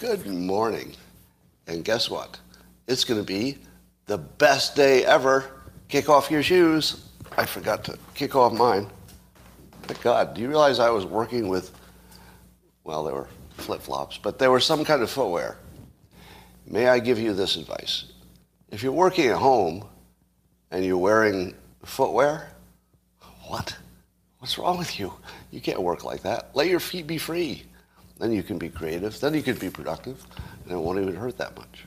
Good morning. And guess what? It's going to be the best day ever. Kick off your shoes. I forgot to kick off mine. But God, do you realize I was working with, well, they were flip flops, but they were some kind of footwear. May I give you this advice? If you're working at home and you're wearing footwear, what? What's wrong with you? You can't work like that. Let your feet be free. Then you can be creative. Then you can be productive. And it won't even hurt that much.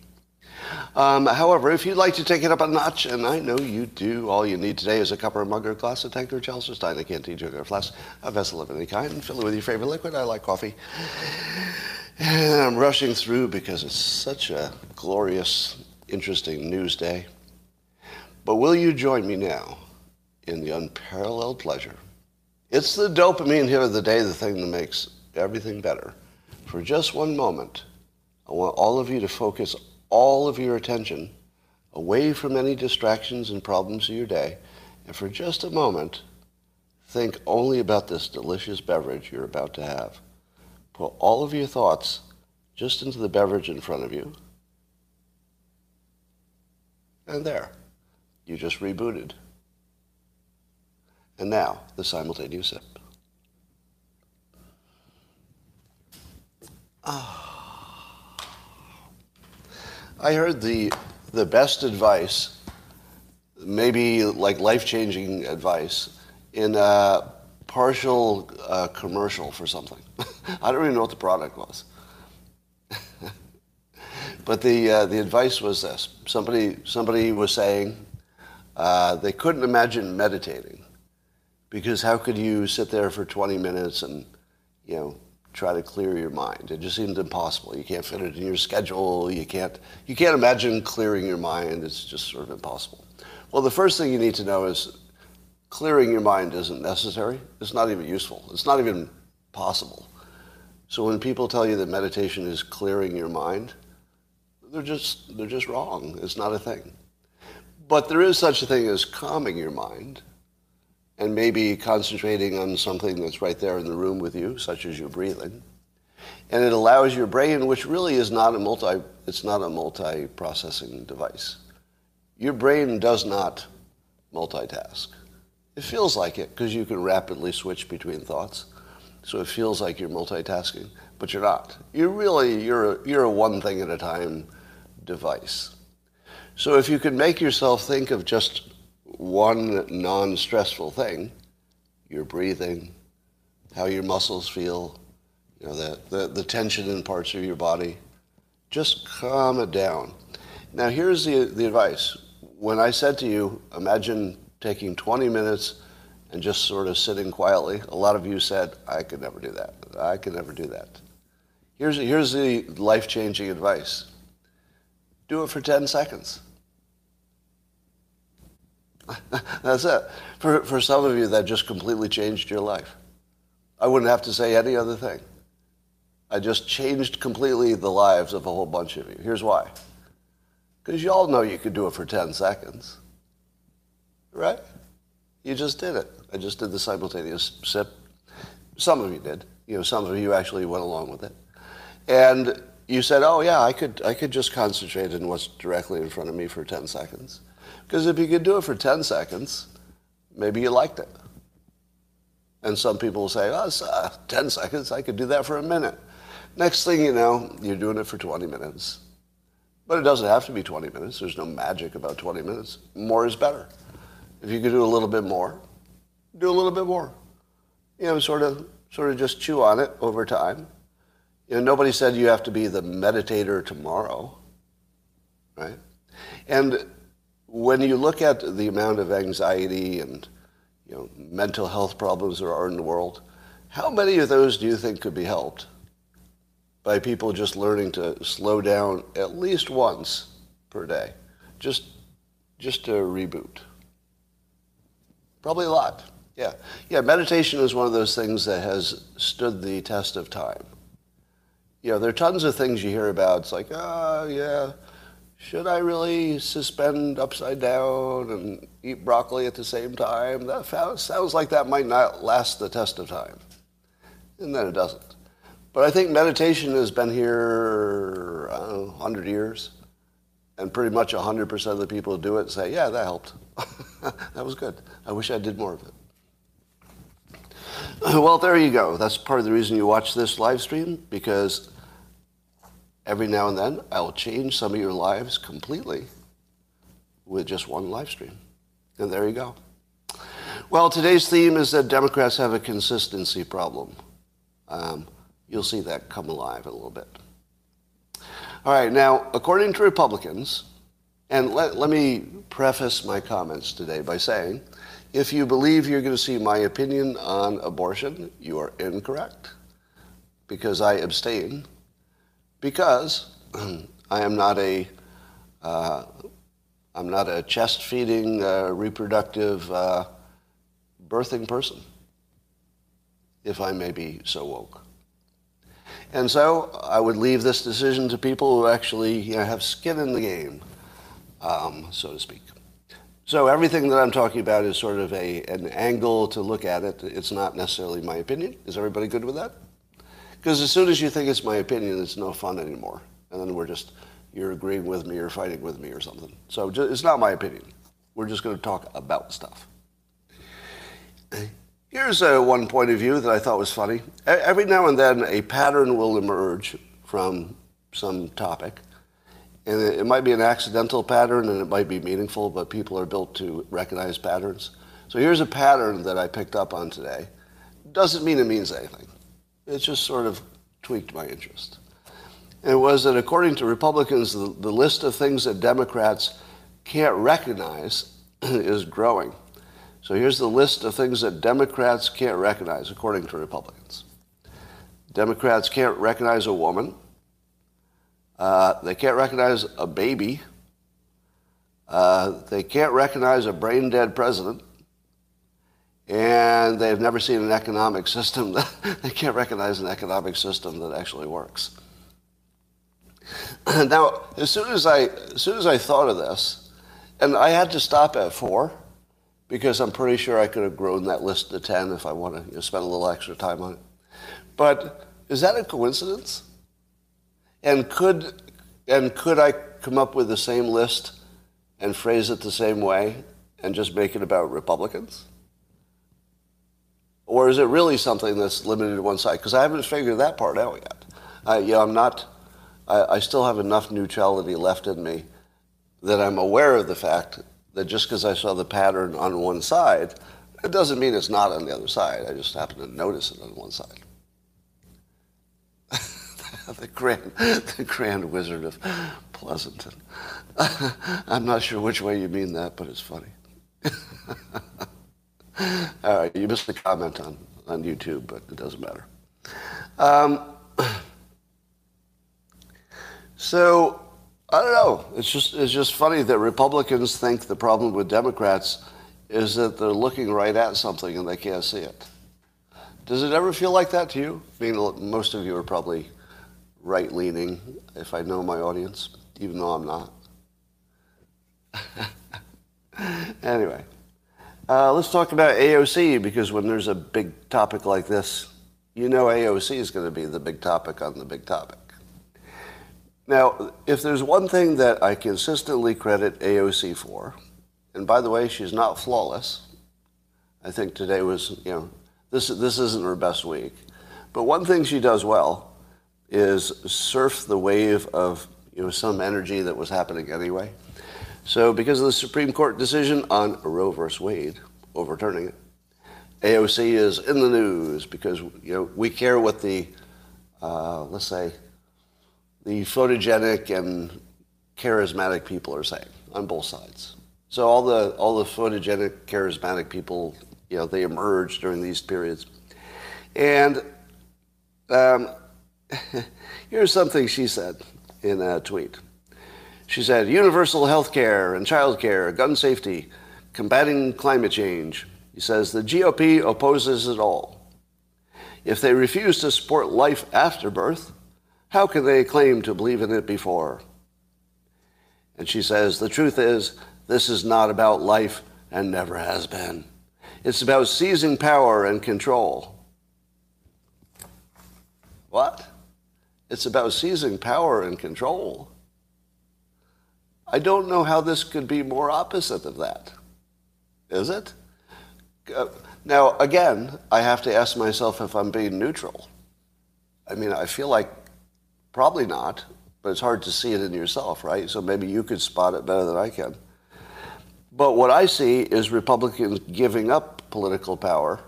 Um, however, if you'd like to take it up a notch, and I know you do, all you need today is a cup or a mug or a glass, a tank or a chalice or stein, a canteen, jug or a flask, a vessel of any kind. And fill it with your favorite liquid. I like coffee. And I'm rushing through because it's such a glorious, interesting news day. But will you join me now in the unparalleled pleasure? It's the dopamine hit of the day, the thing that makes everything better. For just one moment, I want all of you to focus all of your attention away from any distractions and problems of your day, and for just a moment, think only about this delicious beverage you're about to have. Put all of your thoughts just into the beverage in front of you. And there, you just rebooted. And now, the simultaneous sip. I heard the the best advice, maybe like life changing advice, in a partial uh, commercial for something. I don't even know what the product was. but the uh, the advice was this: somebody somebody was saying uh, they couldn't imagine meditating because how could you sit there for 20 minutes and you know try to clear your mind. It just seems impossible. You can't fit it in your schedule. You can't, you can't imagine clearing your mind. It's just sort of impossible. Well, the first thing you need to know is clearing your mind isn't necessary. It's not even useful. It's not even possible. So when people tell you that meditation is clearing your mind, they're just, they're just wrong. It's not a thing. But there is such a thing as calming your mind and maybe concentrating on something that's right there in the room with you, such as your breathing. And it allows your brain, which really is not a multi, it's not a multi-processing device. Your brain does not multitask. It feels like it because you can rapidly switch between thoughts. So it feels like you're multitasking, but you're not. You're really, you're a, you're a one thing at a time device. So if you can make yourself think of just one non-stressful thing, your breathing, how your muscles feel, you know, the, the, the tension in parts of your body. Just calm it down. Now here's the, the advice. When I said to you, imagine taking 20 minutes and just sort of sitting quietly, a lot of you said, I could never do that. I could never do that. Here's, here's the life-changing advice. Do it for 10 seconds. That's it. For, for some of you, that just completely changed your life. I wouldn't have to say any other thing. I just changed completely the lives of a whole bunch of you. Here's why. Because you all know you could do it for 10 seconds. Right? You just did it. I just did the simultaneous sip. Some of you did. You know, some of you actually went along with it. And you said, oh yeah, I could, I could just concentrate on what's directly in front of me for 10 seconds. Because if you could do it for 10 seconds, maybe you liked it. And some people will say, oh, uh, 10 seconds, I could do that for a minute. Next thing you know, you're doing it for 20 minutes. But it doesn't have to be 20 minutes. There's no magic about 20 minutes. More is better. If you could do a little bit more, do a little bit more. You know, sort of, sort of just chew on it over time. You know, nobody said you have to be the meditator tomorrow, right? And when you look at the amount of anxiety and you know, mental health problems there are in the world, how many of those do you think could be helped by people just learning to slow down at least once per day. Just, just a reboot. Probably a lot. Yeah. Yeah, meditation is one of those things that has stood the test of time. You know, there are tons of things you hear about. It's like, oh, yeah, should I really suspend upside down and eat broccoli at the same time? That sounds like that might not last the test of time. And then it doesn't. But I think meditation has been here, I don't know, 100 years. And pretty much 100% of the people who do it say, yeah, that helped. that was good. I wish I did more of it. Well, there you go. That's part of the reason you watch this live stream, because every now and then I will change some of your lives completely with just one live stream. And there you go. Well, today's theme is that Democrats have a consistency problem. Um, you'll see that come alive a little bit. All right, now, according to Republicans, and let, let me preface my comments today by saying if you believe you're going to see my opinion on abortion, you are incorrect because I abstain because I am not a uh, I'm not a chest feeding, uh, reproductive, uh, birthing person, if I may be so woke. And so I would leave this decision to people who actually you know, have skin in the game, um, so to speak. So everything that I'm talking about is sort of a, an angle to look at it. It's not necessarily my opinion. Is everybody good with that? Because as soon as you think it's my opinion, it's no fun anymore. And then we're just, you're agreeing with me or fighting with me or something. So it's not my opinion. We're just going to talk about stuff. Here's one point of view that I thought was funny. Every now and then, a pattern will emerge from some topic. And it might be an accidental pattern and it might be meaningful, but people are built to recognize patterns. So here's a pattern that I picked up on today. Doesn't mean it means anything. It just sort of tweaked my interest. It was that according to Republicans, the, the list of things that Democrats can't recognize is growing. So here's the list of things that Democrats can't recognize, according to Republicans. Democrats can't recognize a woman. Uh, they can't recognize a baby. Uh, they can't recognize a brain dead president and they've never seen an economic system that they can't recognize an economic system that actually works. now, as soon as I as soon as I thought of this, and I had to stop at four because I'm pretty sure I could have grown that list to ten if I want to you know, spend a little extra time on it. But is that a coincidence? And could and could I come up with the same list and phrase it the same way and just make it about Republicans? Or is it really something that's limited to one side? Because I haven't figured that part out yet. Uh, yeah, I'm not, I, I still have enough neutrality left in me that I'm aware of the fact that just because I saw the pattern on one side, it doesn't mean it's not on the other side. I just happen to notice it on one side. the grand, the grand wizard of Pleasanton. I'm not sure which way you mean that, but it's funny. All right, you missed the comment on, on YouTube, but it doesn't matter. Um, so I don't know. It's just it's just funny that Republicans think the problem with Democrats is that they're looking right at something and they can't see it. Does it ever feel like that to you? I mean, most of you are probably right leaning, if I know my audience, even though I'm not. anyway. Uh, let's talk about AOC because when there's a big topic like this, you know AOC is going to be the big topic on the big topic. Now, if there's one thing that I consistently credit AOC for, and by the way, she's not flawless. I think today was, you know, this, this isn't her best week. But one thing she does well is surf the wave of, you know, some energy that was happening anyway. So, because of the Supreme Court decision on Roe v. Wade overturning it, AOC is in the news because you know we care what the uh, let's say the photogenic and charismatic people are saying on both sides. So all the all the photogenic, charismatic people, you know, they emerge during these periods, and um, Here's something she said in a tweet. She said, universal health care and child care, gun safety, combating climate change. He says, the GOP opposes it all. If they refuse to support life after birth, how can they claim to believe in it before? And she says, the truth is, this is not about life and never has been. It's about seizing power and control. What? It's about seizing power and control. I don't know how this could be more opposite of that. Is it? Uh, now, again, I have to ask myself if I'm being neutral. I mean, I feel like probably not, but it's hard to see it in yourself, right? So maybe you could spot it better than I can. But what I see is Republicans giving up political power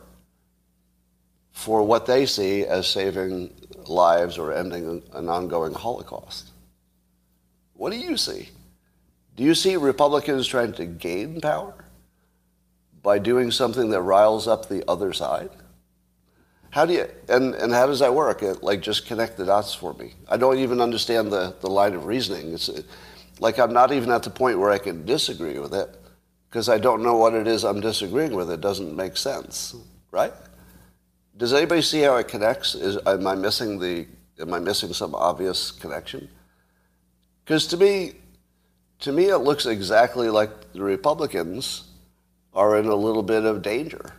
for what they see as saving lives or ending an ongoing Holocaust. What do you see? Do you see Republicans trying to gain power by doing something that riles up the other side? How do you, and, and how does that work? It, like, just connect the dots for me. I don't even understand the, the line of reasoning. It's uh, like I'm not even at the point where I can disagree with it because I don't know what it is I'm disagreeing with. It doesn't make sense, right? Does anybody see how it connects? Is, am I missing the? Am I missing some obvious connection? Because to me, to me, it looks exactly like the Republicans are in a little bit of danger,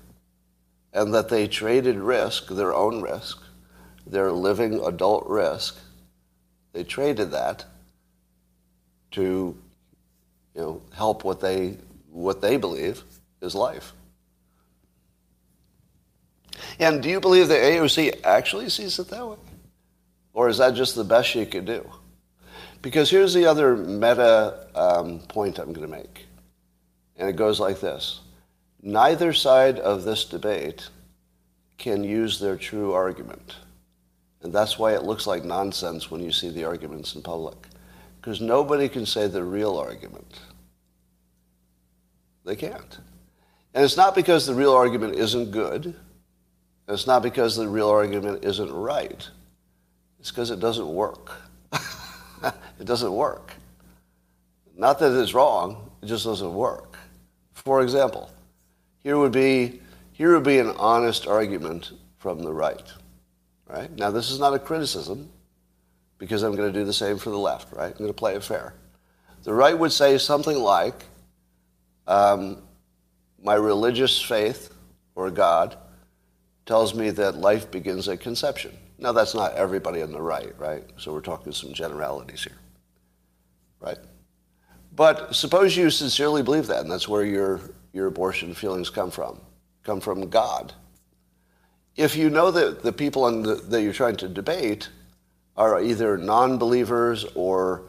and that they traded risk, their own risk, their living adult risk, they traded that to, you know, help what they what they believe is life. And do you believe that AOC actually sees it that way? Or is that just the best she could do? Because here's the other meta um, point I'm going to make. And it goes like this Neither side of this debate can use their true argument. And that's why it looks like nonsense when you see the arguments in public. Because nobody can say the real argument. They can't. And it's not because the real argument isn't good. It's not because the real argument isn't right. It's because it doesn't work. it doesn't work. Not that it's wrong, it just doesn't work. For example, here would be, here would be an honest argument from the right. Right? Now, this is not a criticism because I'm going to do the same for the left, right? I'm going to play it fair. The right would say something like, um, my religious faith or God tells me that life begins at conception. Now, that's not everybody on the right, right? So we're talking some generalities here, right? But suppose you sincerely believe that, and that's where your, your abortion feelings come from, come from God. If you know that the people the, that you're trying to debate are either non believers or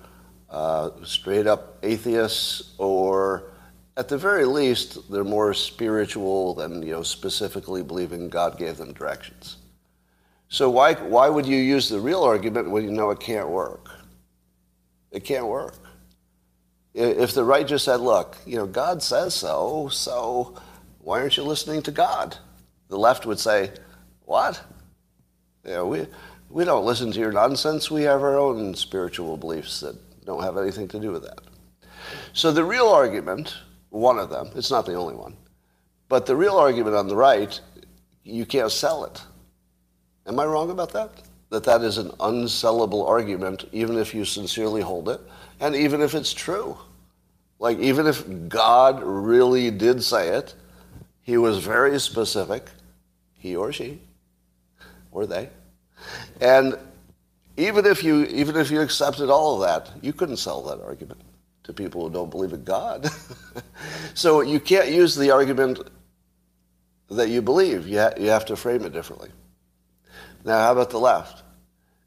uh, straight up atheists or at the very least, they're more spiritual than you know specifically believing God gave them directions. So why why would you use the real argument when you know it can't work? It can't work. If the right just said, "Look, you know, God says so, so why aren't you listening to God?" The left would say, "What? You know, we we don't listen to your nonsense. We have our own spiritual beliefs that don't have anything to do with that." So the real argument one of them. It's not the only one. But the real argument on the right, you can't sell it. Am I wrong about that? That that is an unsellable argument, even if you sincerely hold it, and even if it's true. Like, even if God really did say it, he was very specific, he or she, or they. And even if you even if you accepted all of that, you couldn't sell that argument to people who don't believe in God. so you can't use the argument that you believe. You, ha- you have to frame it differently. Now, how about the left?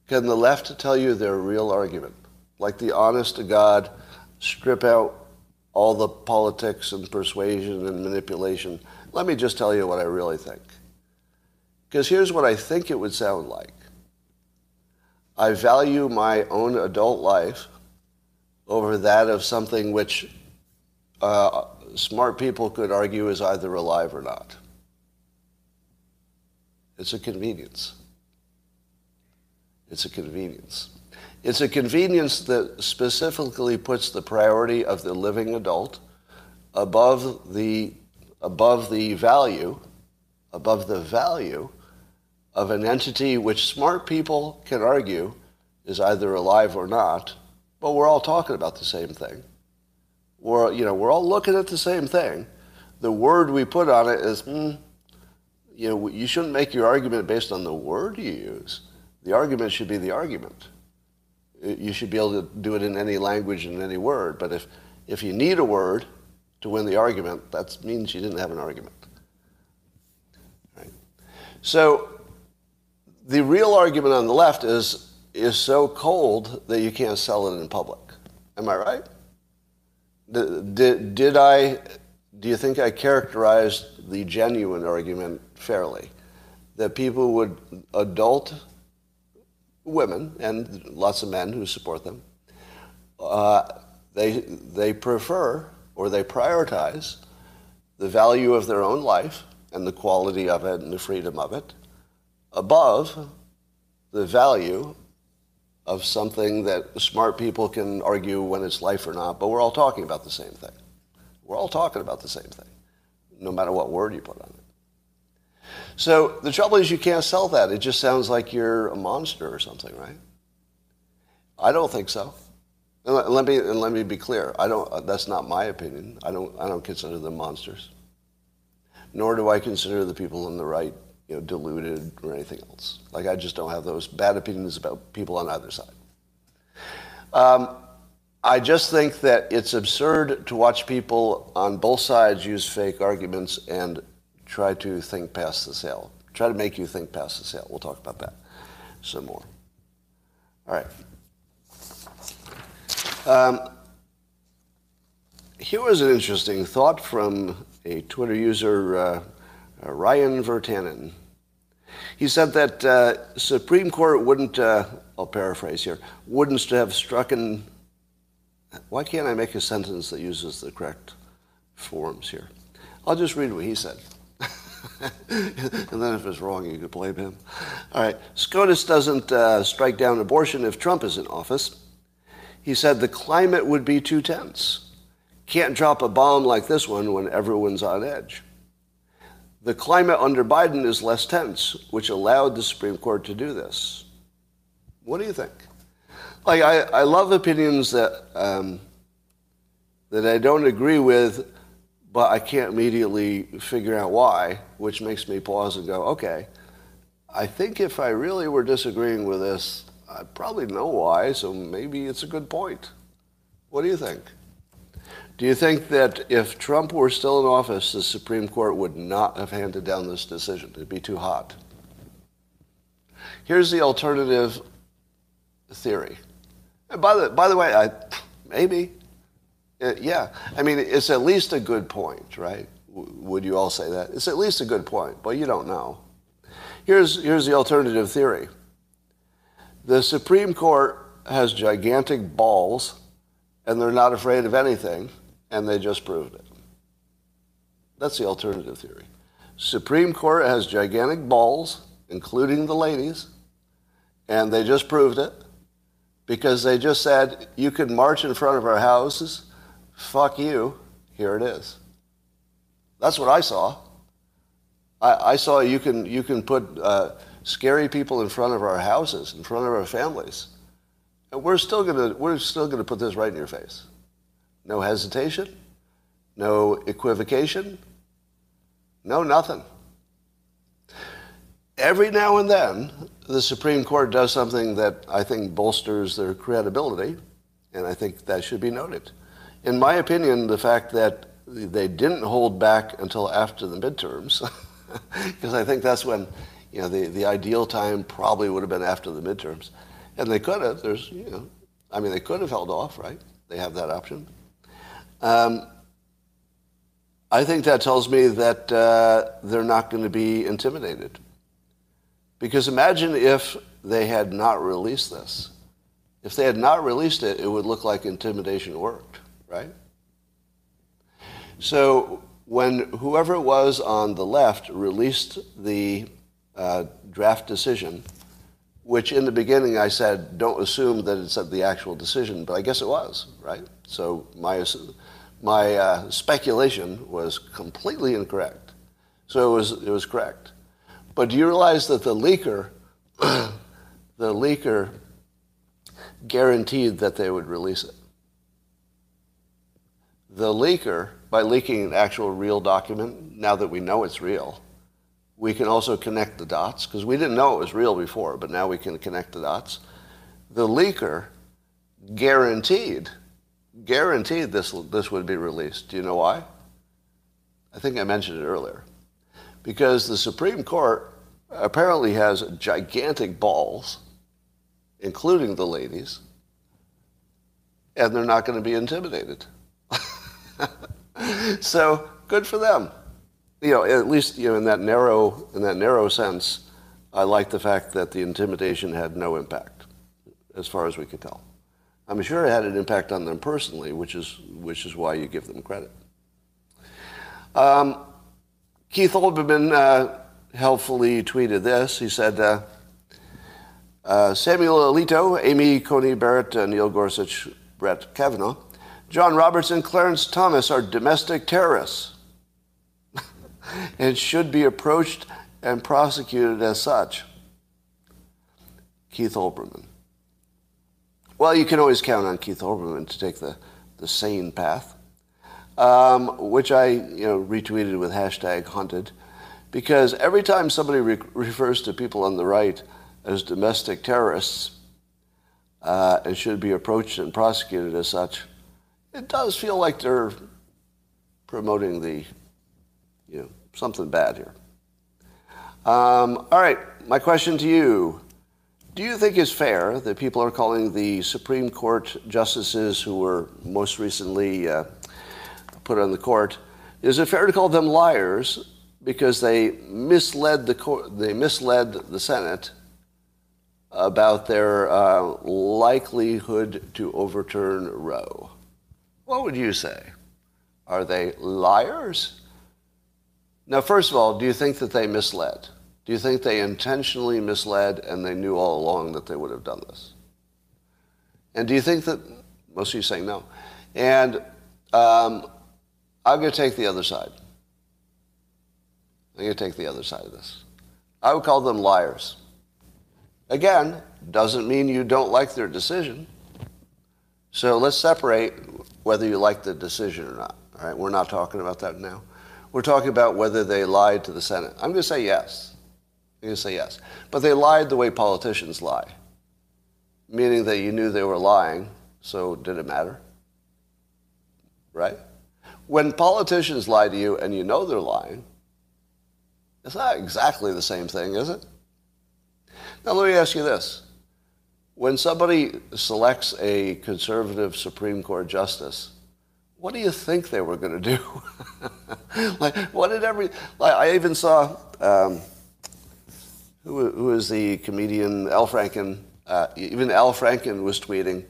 Can the left tell you their real argument? Like the honest to God, strip out all the politics and persuasion and manipulation. Let me just tell you what I really think. Because here's what I think it would sound like. I value my own adult life over that of something which uh, smart people could argue is either alive or not. It's a convenience. It's a convenience. It's a convenience that specifically puts the priority of the living adult above the, above the value, above the value of an entity which smart people can argue is either alive or not, but we're all talking about the same thing. We're, you know, we're all looking at the same thing. The word we put on it is, mm, you know, you shouldn't make your argument based on the word you use. The argument should be the argument. You should be able to do it in any language and any word. But if, if you need a word to win the argument, that means you didn't have an argument. Right? So the real argument on the left is, is so cold that you can't sell it in public. Am I right? Did, did I, do you think I characterized the genuine argument fairly? That people would, adult women and lots of men who support them, uh, they, they prefer or they prioritize the value of their own life and the quality of it and the freedom of it above the value of something that smart people can argue when it's life or not, but we're all talking about the same thing. We're all talking about the same thing, no matter what word you put on it. So the trouble is you can't sell that. It just sounds like you're a monster or something, right? I don't think so. And let me and let me be clear. I don't. That's not my opinion. I don't. I don't consider them monsters. Nor do I consider the people on the right, you know, deluded or anything else. Like I just don't have those bad opinions about people on either side. Um, I just think that it's absurd to watch people on both sides use fake arguments and try to think past the sale. Try to make you think past the sale. We'll talk about that some more. All right. Um, here was an interesting thought from a Twitter user, uh, uh, Ryan Vertanen. He said that uh, Supreme Court wouldn't, uh, I'll paraphrase here, wouldn't have struck in. Why can't I make a sentence that uses the correct forms here? I'll just read what he said. and then if it's wrong, you could blame him. All right. SCOTUS doesn't uh, strike down abortion if Trump is in office. He said the climate would be too tense. Can't drop a bomb like this one when everyone's on edge. The climate under Biden is less tense, which allowed the Supreme Court to do this. What do you think? Like, I, I love opinions that, um, that I don't agree with, but I can't immediately figure out why, which makes me pause and go, okay, I think if I really were disagreeing with this, I probably know why, so maybe it's a good point. What do you think? Do you think that if Trump were still in office, the Supreme Court would not have handed down this decision? It'd be too hot. Here's the alternative theory. And by the, by the way, I, maybe. Uh, yeah, I mean, it's at least a good point, right? Would you all say that? It's at least a good point, but you don't know. Here's, here's the alternative theory the Supreme Court has gigantic balls, and they're not afraid of anything, and they just proved it. That's the alternative theory. Supreme Court has gigantic balls, including the ladies, and they just proved it because they just said, you can march in front of our houses fuck you, here it is. That's what I saw. I, I saw you can, you can put uh, scary people in front of our houses, in front of our families. And we're still gonna, we're still gonna put this right in your face. No hesitation, no equivocation, no nothing. Every now and then, the Supreme Court does something that I think bolsters their credibility, and I think that should be noted in my opinion, the fact that they didn't hold back until after the midterms, because I think that's when, you know, the, the ideal time probably would have been after the midterms. And they could have, there's, you know, I mean, they could have held off, right? They have that option. Um, I think that tells me that uh, they're not going to be intimidated. Because imagine if they had not released this. If they had not released it, it would look like intimidation worked right? So when whoever it was on the left released the uh, draft decision, which in the beginning I said, don't assume that it's the actual decision, but I guess it was, right? So my, my uh, speculation was completely incorrect. So it was, it was correct. But do you realize that the leaker, the leaker guaranteed that they would release it? The leaker, by leaking an actual real document, now that we know it's real, we can also connect the dots because we didn't know it was real before, but now we can connect the dots. The leaker guaranteed, guaranteed this, this would be released. Do you know why? I think I mentioned it earlier. Because the Supreme Court apparently has gigantic balls, including the ladies, and they're not going to be intimidated. so good for them you know, at least you know in that narrow in that narrow sense, I like the fact that the intimidation had no impact, as far as we could tell. I'm sure it had an impact on them personally, which is which is why you give them credit. Um, Keith Olbermann uh, helpfully tweeted this. He said. Uh, uh, Samuel Alito, Amy Coney Barrett, uh, Neil Gorsuch, Brett Kavanaugh, John Roberts and Clarence Thomas are domestic terrorists and should be approached and prosecuted as such. Keith Olbermann. Well, you can always count on Keith Olbermann to take the, the sane path, um, which I you know, retweeted with hashtag hunted, because every time somebody re- refers to people on the right as domestic terrorists uh, and should be approached and prosecuted as such, it does feel like they're promoting the you know, something bad here. Um, all right, my question to you. Do you think it's fair that people are calling the Supreme Court justices who were most recently uh, put on the court, is it fair to call them liars because they misled the, court, they misled the Senate about their uh, likelihood to overturn Roe? What would you say? Are they liars now, first of all, do you think that they misled? Do you think they intentionally misled and they knew all along that they would have done this? And do you think that, most of you saying no. And um, I'm going to take the other side. I'm going to take the other side of this. I would call them liars. Again, doesn't mean you don't like their decision. So let's separate whether you like the decision or not. All right, we're not talking about that now. We're talking about whether they lied to the Senate. I'm going to say yes. I'm going to say yes. But they lied the way politicians lie, meaning that you knew they were lying, so did it matter? Right? When politicians lie to you and you know they're lying, it's not exactly the same thing, is it? Now, let me ask you this. When somebody selects a conservative Supreme Court justice, what do you think they were going to do? like, what did every, like, I even saw, um, who, who is the comedian, Al Franken, uh, even Al Franken was tweeting,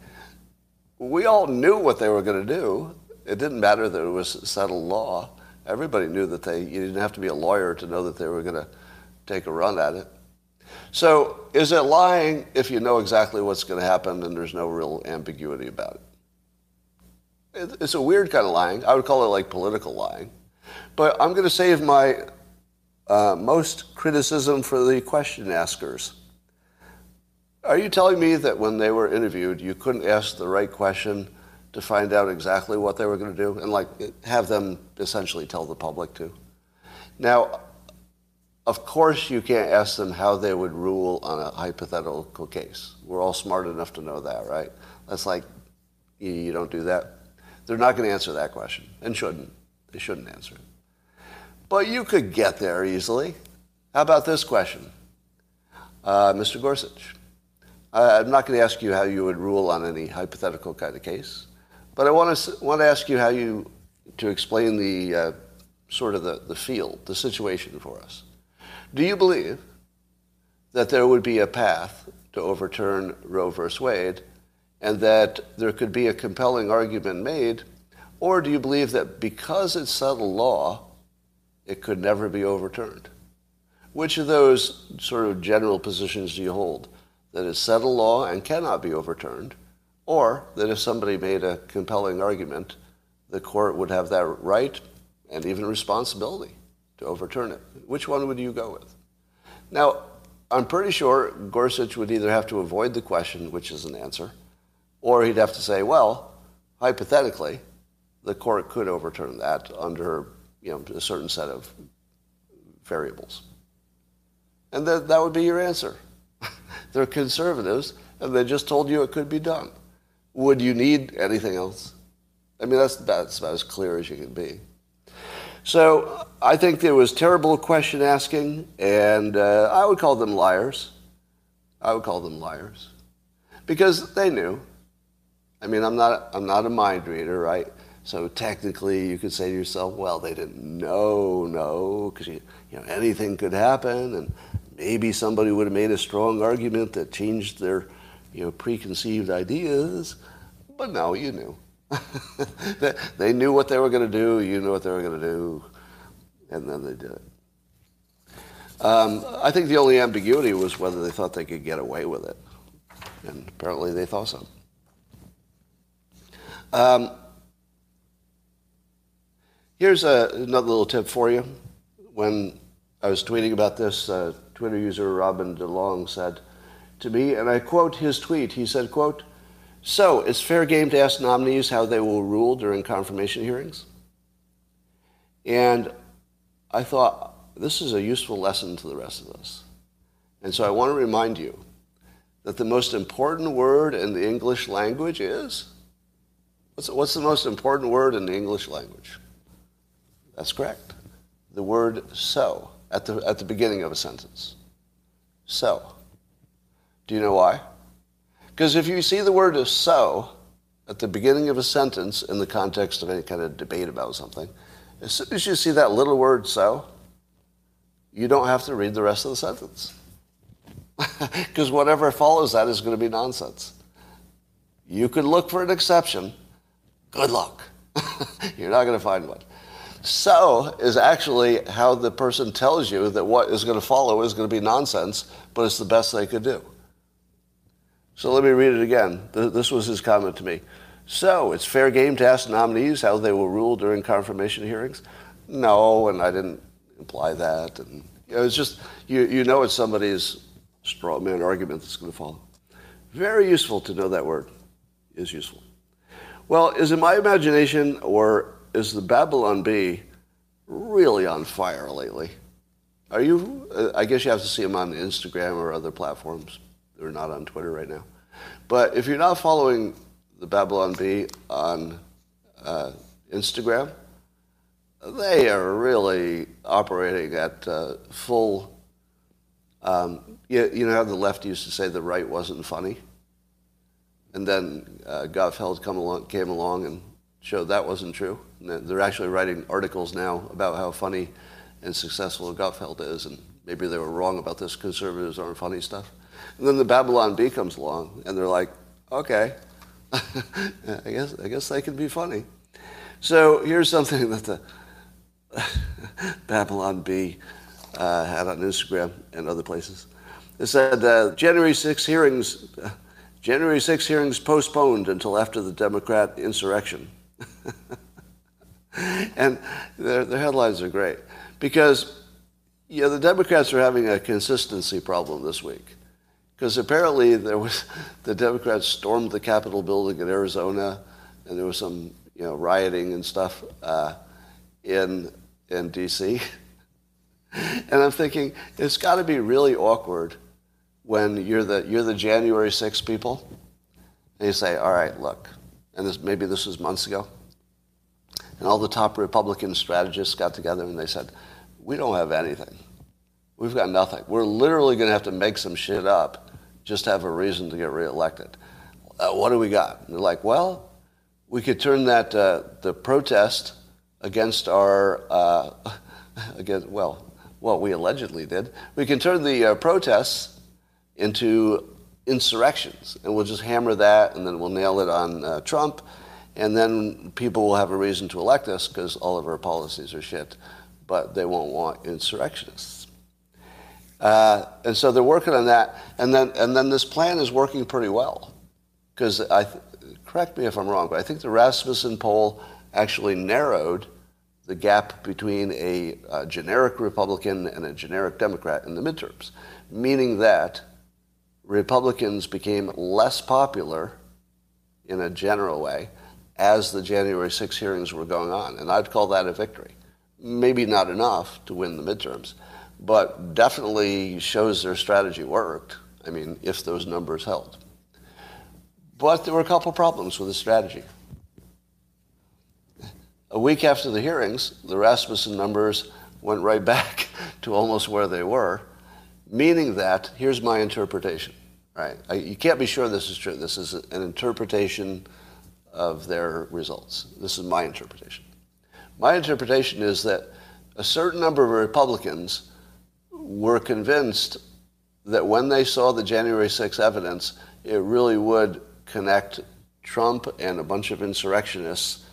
we all knew what they were going to do. It didn't matter that it was settled law. Everybody knew that they, you didn't have to be a lawyer to know that they were going to take a run at it. So is it lying if you know exactly what's going to happen and there's no real ambiguity about it? It's a weird kind of lying. I would call it like political lying. But I'm going to save my uh, most criticism for the question askers. Are you telling me that when they were interviewed, you couldn't ask the right question to find out exactly what they were going to do and like have them essentially tell the public to? Now, of course, you can't ask them how they would rule on a hypothetical case. We're all smart enough to know that, right? That's like, you don't do that. They're not going to answer that question and shouldn't. They shouldn't answer it. But you could get there easily. How about this question? Uh, Mr. Gorsuch, I'm not going to ask you how you would rule on any hypothetical kind of case, but I want to, want to ask you how you, to explain the uh, sort of the, the field, the situation for us. Do you believe that there would be a path to overturn Roe v. Wade and that there could be a compelling argument made? Or do you believe that because it's settled law, it could never be overturned? Which of those sort of general positions do you hold? That it's settled law and cannot be overturned, or that if somebody made a compelling argument, the court would have that right and even responsibility to overturn it. Which one would you go with? Now, I'm pretty sure Gorsuch would either have to avoid the question, which is an answer, or he'd have to say, well, hypothetically, the court could overturn that under you know, a certain set of variables. And that, that would be your answer. They're conservatives, and they just told you it could be done. Would you need anything else? I mean, that's, that's about as clear as you can be. So I think there was terrible question asking, and uh, I would call them liars. I would call them liars because they knew. I mean, I'm not, I'm not a mind reader, right? So technically, you could say to yourself, well, they didn't know, no, because you, you know, anything could happen, and maybe somebody would have made a strong argument that changed their you know, preconceived ideas. But no, you knew. They knew what they were going to do. You knew what they were going to do. And then they did it. Um, I think the only ambiguity was whether they thought they could get away with it. And apparently they thought so. Um, here's a, another little tip for you. When I was tweeting about this, uh, Twitter user Robin DeLong said to me, and I quote his tweet, he said, quote, so, it's fair game to ask nominees how they will rule during confirmation hearings. And I thought, this is a useful lesson to the rest of us. And so I want to remind you that the most important word in the English language is what's, what's the most important word in the English language? That's correct. The word so at the, at the beginning of a sentence. So. Do you know why? Because if you see the word as so at the beginning of a sentence in the context of any kind of debate about something, as soon as you see that little word so, you don't have to read the rest of the sentence. Because whatever follows that is going to be nonsense. You could look for an exception. Good luck. You're not going to find one. So is actually how the person tells you that what is going to follow is going to be nonsense, but it's the best they could do. So let me read it again. This was his comment to me. So, it's fair game to ask nominees how they will rule during confirmation hearings? No, and I didn't imply that. And you know, it's just, you, you know it's somebody's straw man argument that's going to follow. Very useful to know that word. Is useful. Well, is it my imagination or is the Babylon Bee really on fire lately? Are you, uh, I guess you have to see him on Instagram or other platforms. They're not on Twitter right now. But if you're not following the Babylon Bee on uh, Instagram, they are really operating at uh, full. Um, you, you, know how the left used to say the right wasn't funny? And then uh, Gutfeld come along, came along and showed that wasn't true. And they're actually writing articles now about how funny and successful Gutfeld is, and maybe they were wrong about this conservatives aren't funny stuff. And then the Babylon Bee comes along, and they're like, okay, I guess I guess they can be funny. So here's something that the Babylon Bee uh, had on Instagram and other places. It said uh, January 6 hearings, uh, January 6 hearings postponed until after the Democrat insurrection. and their, their headlines are great because you know, the Democrats are having a consistency problem this week because apparently there was the Democrats stormed the Capitol building in Arizona, and there was some you know rioting and stuff uh, in in D.C. and I'm thinking it's got to be really awkward when you're the you're the January 6 people, and you say, all right, look, and this, maybe this was months ago, and all the top Republican strategists got together and they said, we don't have anything. We've got nothing. We're literally going to have to make some shit up just have a reason to get reelected. Uh, what do we got? And they're like, well, we could turn that uh, the protest against our uh, against well, what we allegedly did. We can turn the uh, protests into insurrections, and we'll just hammer that, and then we'll nail it on uh, Trump, and then people will have a reason to elect us because all of our policies are shit, but they won't want insurrectionists. Uh, and so they're working on that. And then, and then this plan is working pretty well. Because I, th- correct me if I'm wrong, but I think the Rasmussen poll actually narrowed the gap between a, a generic Republican and a generic Democrat in the midterms, meaning that Republicans became less popular in a general way as the January 6 hearings were going on. And I'd call that a victory. Maybe not enough to win the midterms, but definitely shows their strategy worked. I mean, if those numbers held. But there were a couple problems with the strategy. A week after the hearings, the Rasmussen numbers went right back to almost where they were, meaning that, here's my interpretation, right? I, you can't be sure this is true. This is an interpretation of their results. This is my interpretation. My interpretation is that a certain number of Republicans were convinced that when they saw the January 6 evidence, it really would connect Trump and a bunch of insurrectionists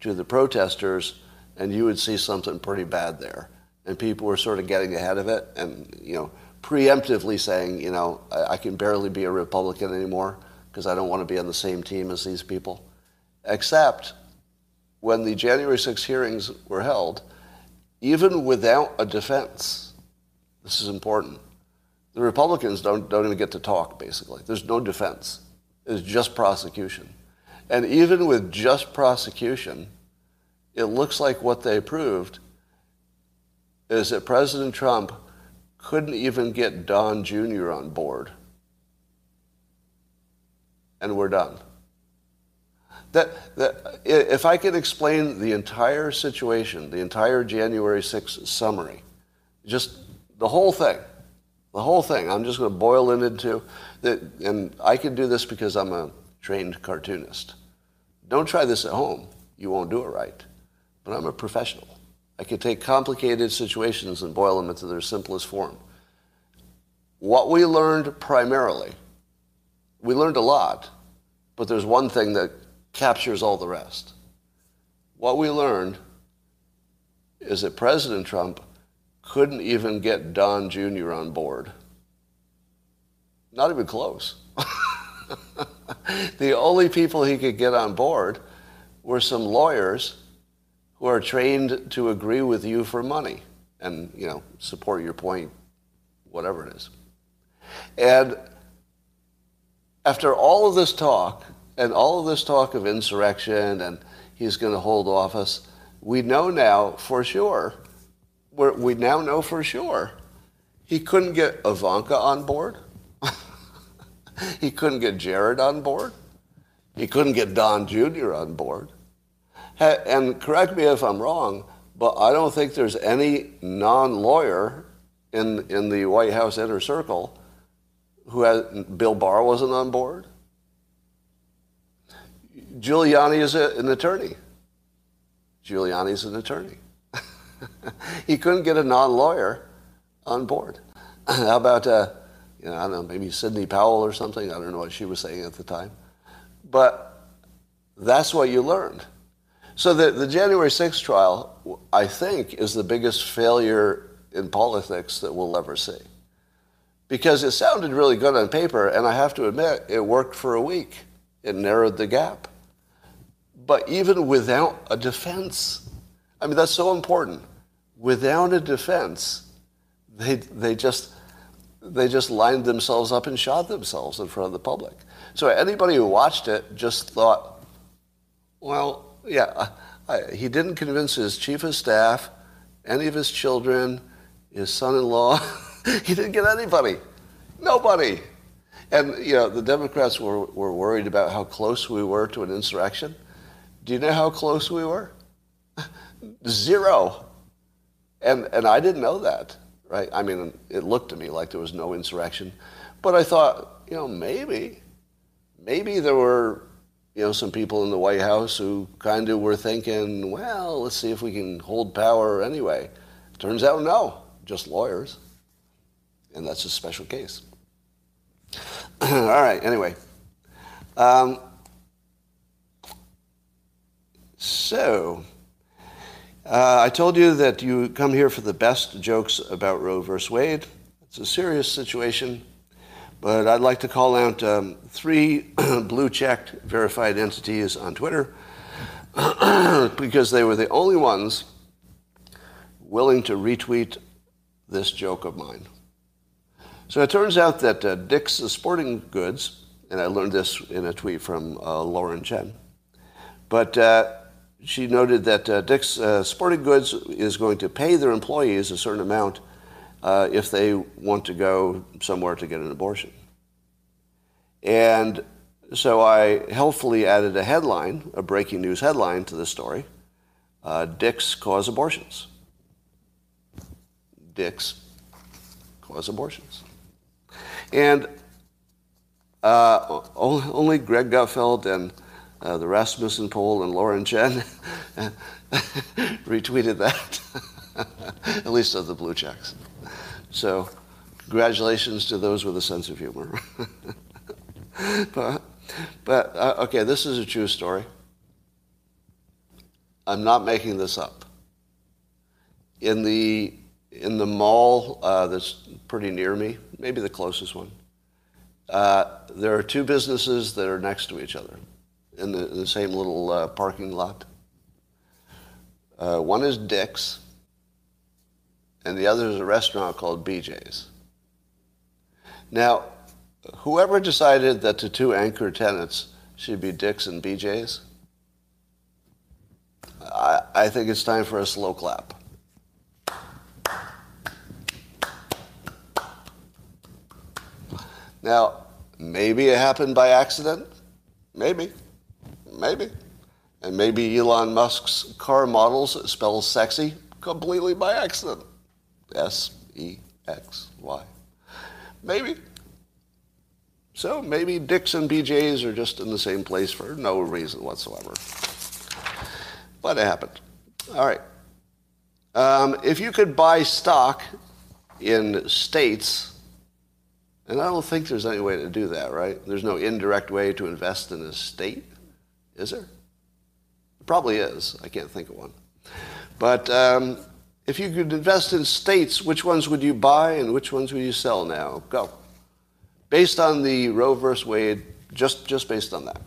to the protesters, and you would see something pretty bad there. And people were sort of getting ahead of it and, you know, preemptively saying, you know, I, I can barely be a Republican anymore because I don't want to be on the same team as these people. Except when the January 6 hearings were held, even without a defense, this is important, the Republicans don't, don't even get to talk, basically. There's no defense. It's just prosecution. And even with just prosecution, it looks like what they proved is that President Trump couldn't even get Don Jr. on board. And we're done. That, that, if I could explain the entire situation, the entire January 6th summary, just the whole thing, the whole thing, I'm just going to boil it into that, and I can do this because I'm a trained cartoonist. Don't try this at home. You won't do it right. But I'm a professional. I can take complicated situations and boil them into their simplest form. What we learned primarily, we learned a lot, but there's one thing that captures all the rest. What we learned is that President Trump couldn't even get Don Jr. on board. Not even close. the only people he could get on board were some lawyers who are trained to agree with you for money and, you know, support your point, whatever it is. And after all of this talk, and all of this talk of insurrection and he's going to hold office, we know now for sure, we now know for sure, he couldn't get Ivanka on board. he couldn't get Jared on board. He couldn't get Don Jr. on board. And correct me if I'm wrong, but I don't think there's any non-lawyer in, in the White House inner circle who has, Bill Barr wasn't on board. Giuliani is a, an attorney. Giuliani is an attorney. he couldn't get a non-lawyer on board. How about, uh, you know, I don't know, maybe Sidney Powell or something? I don't know what she was saying at the time. But that's what you learned. So the, the January 6th trial, I think, is the biggest failure in politics that we'll ever see. Because it sounded really good on paper, and I have to admit, it worked for a week. It narrowed the gap. But even without a defense, I mean, that's so important. Without a defense, they, they, just, they just lined themselves up and shot themselves in front of the public. So anybody who watched it just thought, well, yeah, I, he didn't convince his chief of staff, any of his children, his son-in-law. he didn't get anybody. Nobody. And, you know, the Democrats were, were worried about how close we were to an insurrection. Do you know how close we were? Zero. And, and I didn't know that, right? I mean, it looked to me like there was no insurrection. But I thought, you know, maybe, maybe there were, you know, some people in the White House who kind of were thinking, well, let's see if we can hold power anyway. Turns out, no, just lawyers. And that's a special case. All right, anyway. Um, so, uh, I told you that you come here for the best jokes about Roe versus Wade. It's a serious situation, but I'd like to call out um, three blue checked verified entities on Twitter because they were the only ones willing to retweet this joke of mine. So it turns out that uh, Dick's Sporting Goods, and I learned this in a tweet from uh, Lauren Chen, but uh, she noted that uh, Dick's uh, Sporting Goods is going to pay their employees a certain amount uh, if they want to go somewhere to get an abortion. And so I helpfully added a headline, a breaking news headline to the story Dick's cause abortions. Dick's cause abortions. And uh, only Greg Gutfeld and uh, the Rasmussen poll and Lauren Chen retweeted that, at least of the blue checks. So, congratulations to those with a sense of humor. but, but uh, okay, this is a true story. I'm not making this up. In the in the mall uh, that's pretty near me, maybe the closest one, uh, there are two businesses that are next to each other in the, the same little uh, parking lot. Uh, one is Dick's, and the other is a restaurant called BJ's. Now, whoever decided that the two anchor tenants should be Dick's and BJ's, I, I think it's time for a slow clap. Now, maybe it happened by accident. Maybe. Maybe. And maybe Elon Musk's car models spell sexy completely by accident. S E X Y. Maybe. So maybe Dick's and BJ's are just in the same place for no reason whatsoever. But it happened. All right. Um, if you could buy stock in states and I don't think there's any way to do that, right? There's no indirect way to invest in a state, is there? Probably is. I can't think of one. But um, if you could invest in states, which ones would you buy and which ones would you sell now? Go. Based on the Roe versus Wade, just, just based on that.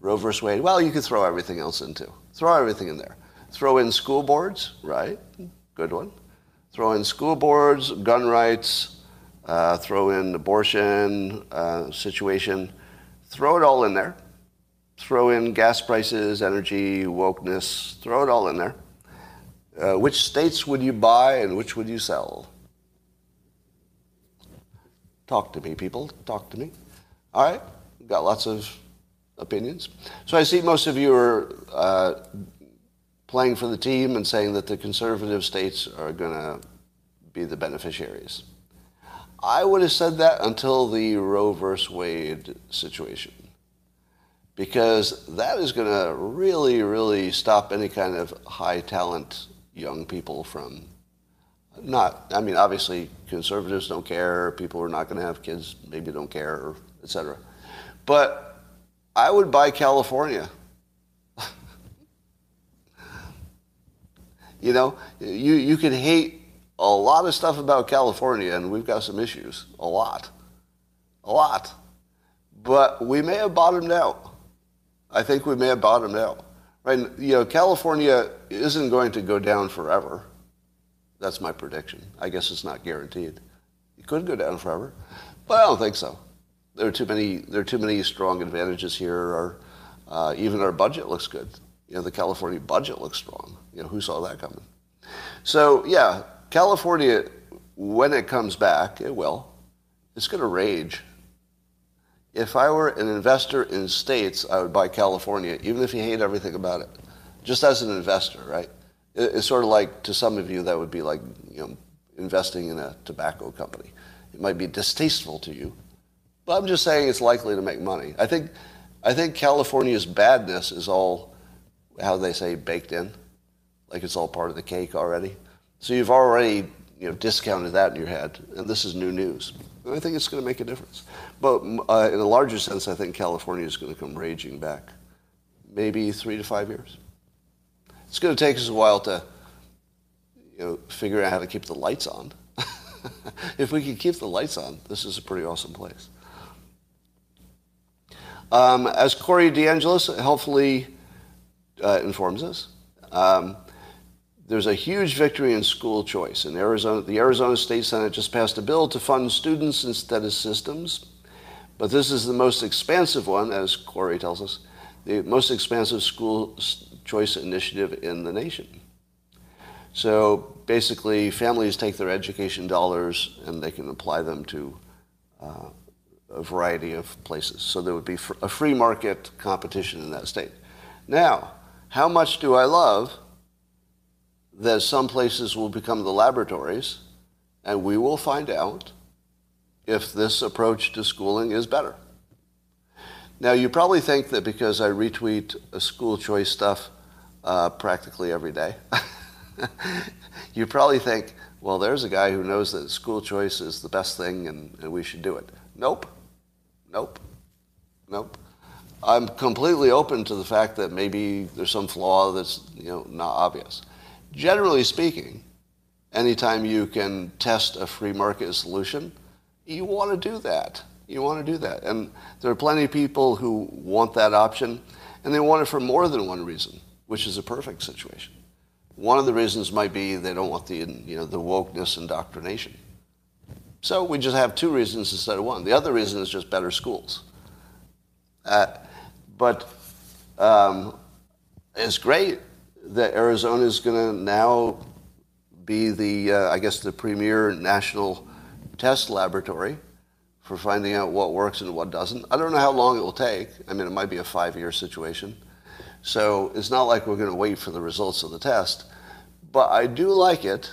Roe versus Wade, well, you could throw everything else into. Throw everything in there. Throw in school boards, right? Good one. Throw in school boards, gun rights, uh, throw in abortion uh, situation, throw it all in there. Throw in gas prices, energy, wokeness, throw it all in there. Uh, which states would you buy and which would you sell? Talk to me, people. Talk to me. All right, got lots of opinions. So I see most of you are uh, playing for the team and saying that the conservative states are going to be the beneficiaries. I would have said that until the Roe versus Wade situation. Because that is going to really, really stop any kind of high talent young people from not, I mean, obviously conservatives don't care, people who are not going to have kids maybe don't care, etc. But I would buy California. you know, you, you can hate a lot of stuff about California, and we've got some issues. A lot. A lot. But we may have bottomed out. I think we may have bottomed out. Right? You know, California isn't going to go down forever. That's my prediction. I guess it's not guaranteed. It could go down forever, but I don't think so. There are too many. There are too many strong advantages here. Or uh, even our budget looks good. You know, the California budget looks strong. You know, who saw that coming? So yeah, California, when it comes back, it will, it's going to rage. If I were an investor in states, I would buy California, even if you hate everything about it, just as an investor, right? It's sort of like, to some of you, that would be like you know, investing in a tobacco company. It might be distasteful to you, but I'm just saying it's likely to make money. I think, I think California's badness is all, how they say, baked in, like it's all part of the cake already. So you've already you know, discounted that in your head, and this is new news. And I think it's going to make a difference. But uh, in a larger sense, I think California is going to come raging back. Maybe three to five years. It's going to take us a while to you know, figure out how to keep the lights on. if we could keep the lights on, this is a pretty awesome place. Um, as Corey DeAngelis helpfully uh, informs us, um, there's a huge victory in school choice. In Arizona, the Arizona State Senate just passed a bill to fund students instead of systems. But this is the most expansive one, as Corey tells us, the most expansive school choice initiative in the nation. So basically, families take their education dollars and they can apply them to uh, a variety of places. So there would be a free market competition in that state. Now, how much do I love that some places will become the laboratories and we will find out if this approach to schooling is better? Now, you probably think that because I retweet school choice stuff uh, practically every day, you probably think, well, there's a guy who knows that school choice is the best thing and, and we should do it. Nope. Nope. Nope. I'm completely open to the fact that maybe there's some flaw that's you know not obvious. Generally speaking, anytime you can test a free market solution, you want to do that. You want to do that. And there are plenty of people who want that option, and they want it for more than one reason, which is a perfect situation. One of the reasons might be they don't want the, you know, the wokeness indoctrination. So we just have two reasons instead of one. The other reason is just better schools. Uh, but um, it's great that Arizona is going to now be the, uh, I guess, the premier national test laboratory for finding out what works and what doesn't. I don't know how long it will take. I mean, it might be a five-year situation. So it's not like we're going to wait for the results of the test. But I do like it.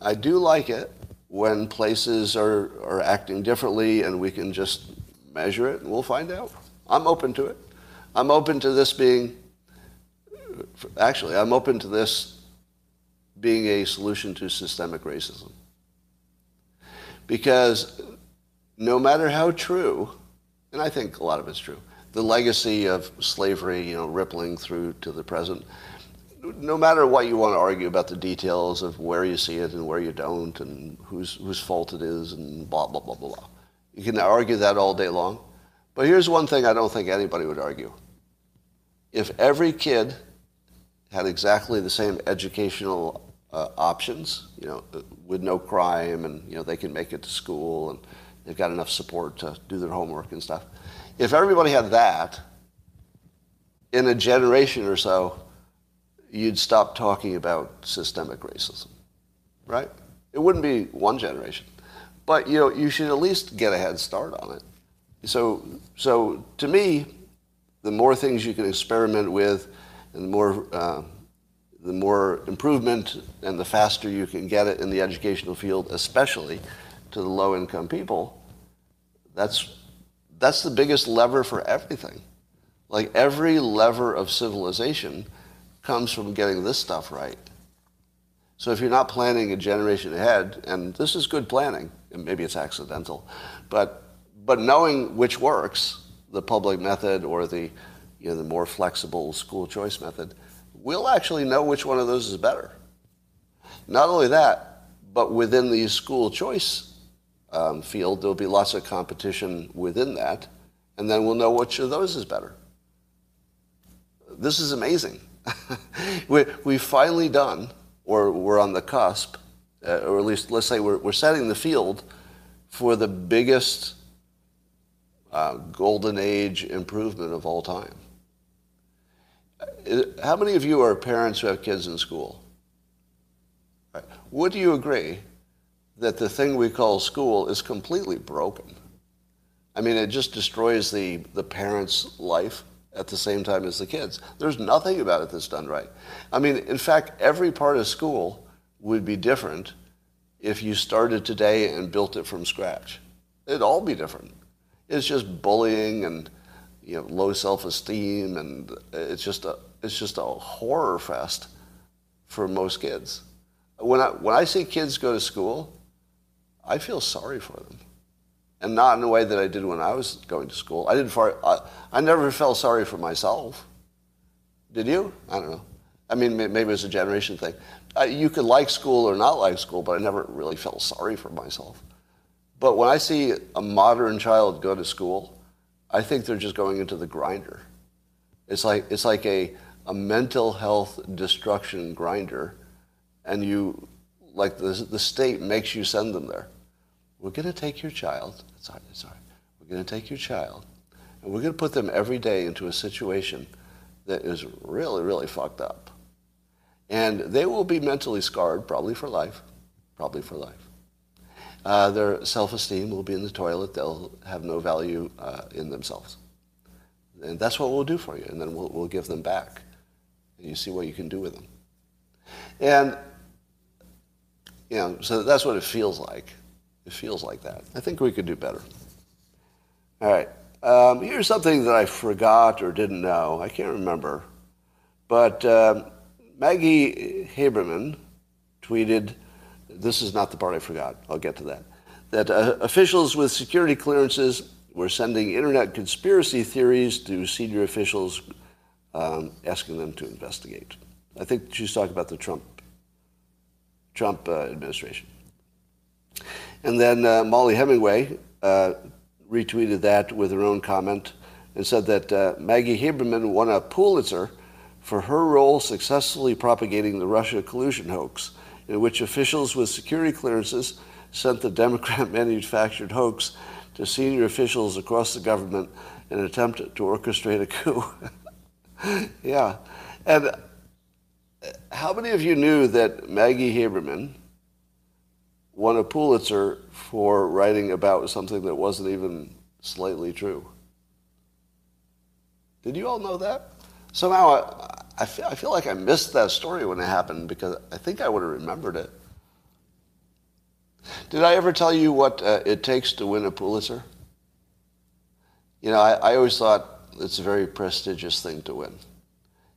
I do like it when places are, are acting differently and we can just measure it and we'll find out. I'm open to it. I'm open to this being, actually, I'm open to this being a solution to systemic racism. Because no matter how true, and I think a lot of it's true, the legacy of slavery, you know, rippling through to the present. No matter what you want to argue about the details of where you see it and where you don't, and whose whose fault it is, and blah blah blah blah blah, you can argue that all day long. But here's one thing I don't think anybody would argue: if every kid had exactly the same educational uh, options, you know, with no crime, and you know they can make it to school, and they've got enough support to do their homework and stuff if everybody had that, in a generation or so, you'd stop talking about systemic racism, right? It wouldn't be one generation, but you know you should at least get a head start on it. So, so to me, the more things you can experiment with, and the more uh, the more improvement and the faster you can get it in the educational field, especially to the low-income people, that's that's the biggest lever for everything. Like every lever of civilization comes from getting this stuff right. So if you're not planning a generation ahead, and this is good planning, and maybe it's accidental, but but knowing which works, the public method or the you know the more flexible school choice method, we'll actually know which one of those is better. Not only that, but within the school choice um, field, there'll be lots of competition within that, and then we'll know which of those is better. This is amazing. we, we've finally done, or we're on the cusp, uh, or at least let's say we're, we're setting the field for the biggest uh, golden age improvement of all time. How many of you are parents who have kids in school? Would you agree that the thing we call school is completely broken. I mean, it just destroys the, the parent's life at the same time as the kids. There's nothing about it that's done right. I mean, in fact, every part of school would be different if you started today and built it from scratch. It'd all be different. It's just bullying and you know, low self-esteem, and it's just a it's just a horror fest for most kids. When I when I see kids go to school, I feel sorry for them. And not in the way that I did when I was going to school. I didn't. I, I never felt sorry for myself. Did you? I don't know. I mean, maybe it's a generation thing. Uh, you could like school or not like school, but I never really felt sorry for myself. But when I see a modern child go to school, I think they're just going into the grinder. It's like, it's like a, a mental health destruction grinder, and you, like the, the state makes you send them there. We're going to take your child. Sorry, sorry. We're going to take your child, and we're going to put them every day into a situation that is really, really fucked up. And they will be mentally scarred, probably for life, probably for life. Uh, their self-esteem will be in the toilet. They'll have no value uh, in themselves. And that's what we'll do for you. And then we'll, we'll give them back. And you see what you can do with them. And, you know, so that's what it feels like. It feels like that. I think we could do better. All right. Um, here's something that I forgot or didn't know. I can't remember. But um, Maggie Haberman tweeted, this is not the part I forgot, I'll get to that, that uh, officials with security clearances were sending internet conspiracy theories to senior officials, um, asking them to investigate. I think she's talking about the Trump, Trump uh, administration. And then uh, Mollie Hemingway uh, retweeted that with her own comment and said that uh, Maggie Haberman won a Pulitzer for her role successfully propagating the Russia collusion hoax, in which officials with security clearances sent the Democrat manufactured hoax to senior officials across the government in an attempt to orchestrate a coup. yeah. And uh, how many of you knew that Maggie Haberman won a Pulitzer for writing about something that wasn't even slightly true? Did you all know that? somehow I, I, feel, I feel like I missed that story when it happened because I think I would have remembered it. Did I ever tell you what uh, it takes to win a Pulitzer? You know, I, I always thought it's a very prestigious thing to win.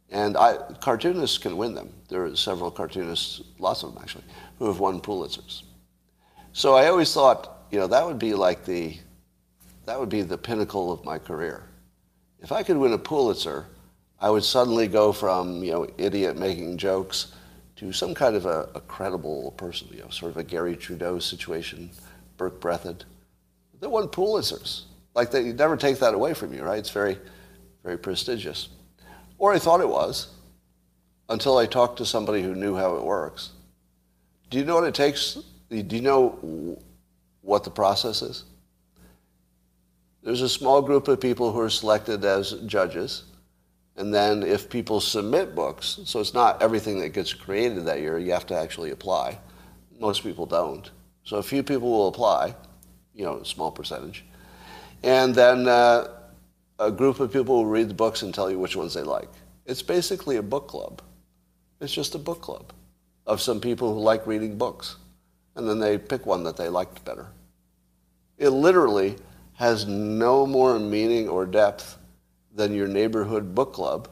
And I, cartoonists can win them. There are several cartoonists, lots of them actually, who have won Pulitzers. So I always thought, you know, that would be like the, that would be the pinnacle of my career. If I could win a Pulitzer, I would suddenly go from, you know, idiot making jokes to some kind of a, a credible person, you know, sort of a Garry Trudeau situation, Berke Breathed. They won Pulitzers. Like, they never take that away from you, right? It's very, very prestigious. Or I thought it was until I talked to somebody who knew how it works. Do you know what it takes? Do you know what the process is? There's a small group of people who are selected as judges and then if people submit books, so it's not everything that gets created that year, you have to actually apply. Most people don't. So a few people will apply, you know, a small percentage. And then uh, a group of people will read the books and tell you which ones they like. It's basically a book club. It's just a book club of some people who like reading books. And then they pick one that they liked better. It literally has no more meaning or depth than your neighborhood book club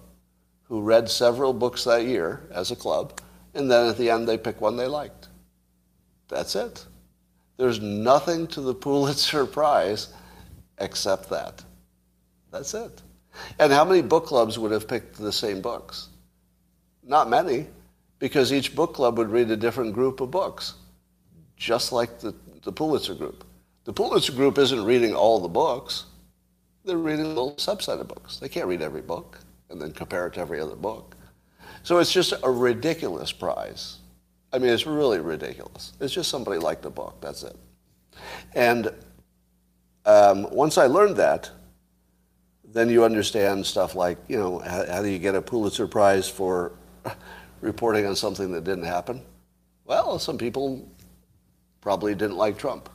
who read several books that year as a club, and then at the end they pick one they liked. That's it. There's nothing to the Pulitzer Prize except that. That's it. And how many book clubs would have picked the same books? Not many, because each book club would read a different group of books, just like the, the Pulitzer group. The Pulitzer group isn't reading all the books they're reading a little subset of books. They can't read every book and then compare it to every other book. So it's just a ridiculous prize. I mean, it's really ridiculous. It's just somebody liked the book. That's it. And um, once I learned that, then you understand stuff like, you know, how, how do you get a Pulitzer Prize for reporting on something that didn't happen? Well, some people probably didn't like Trump.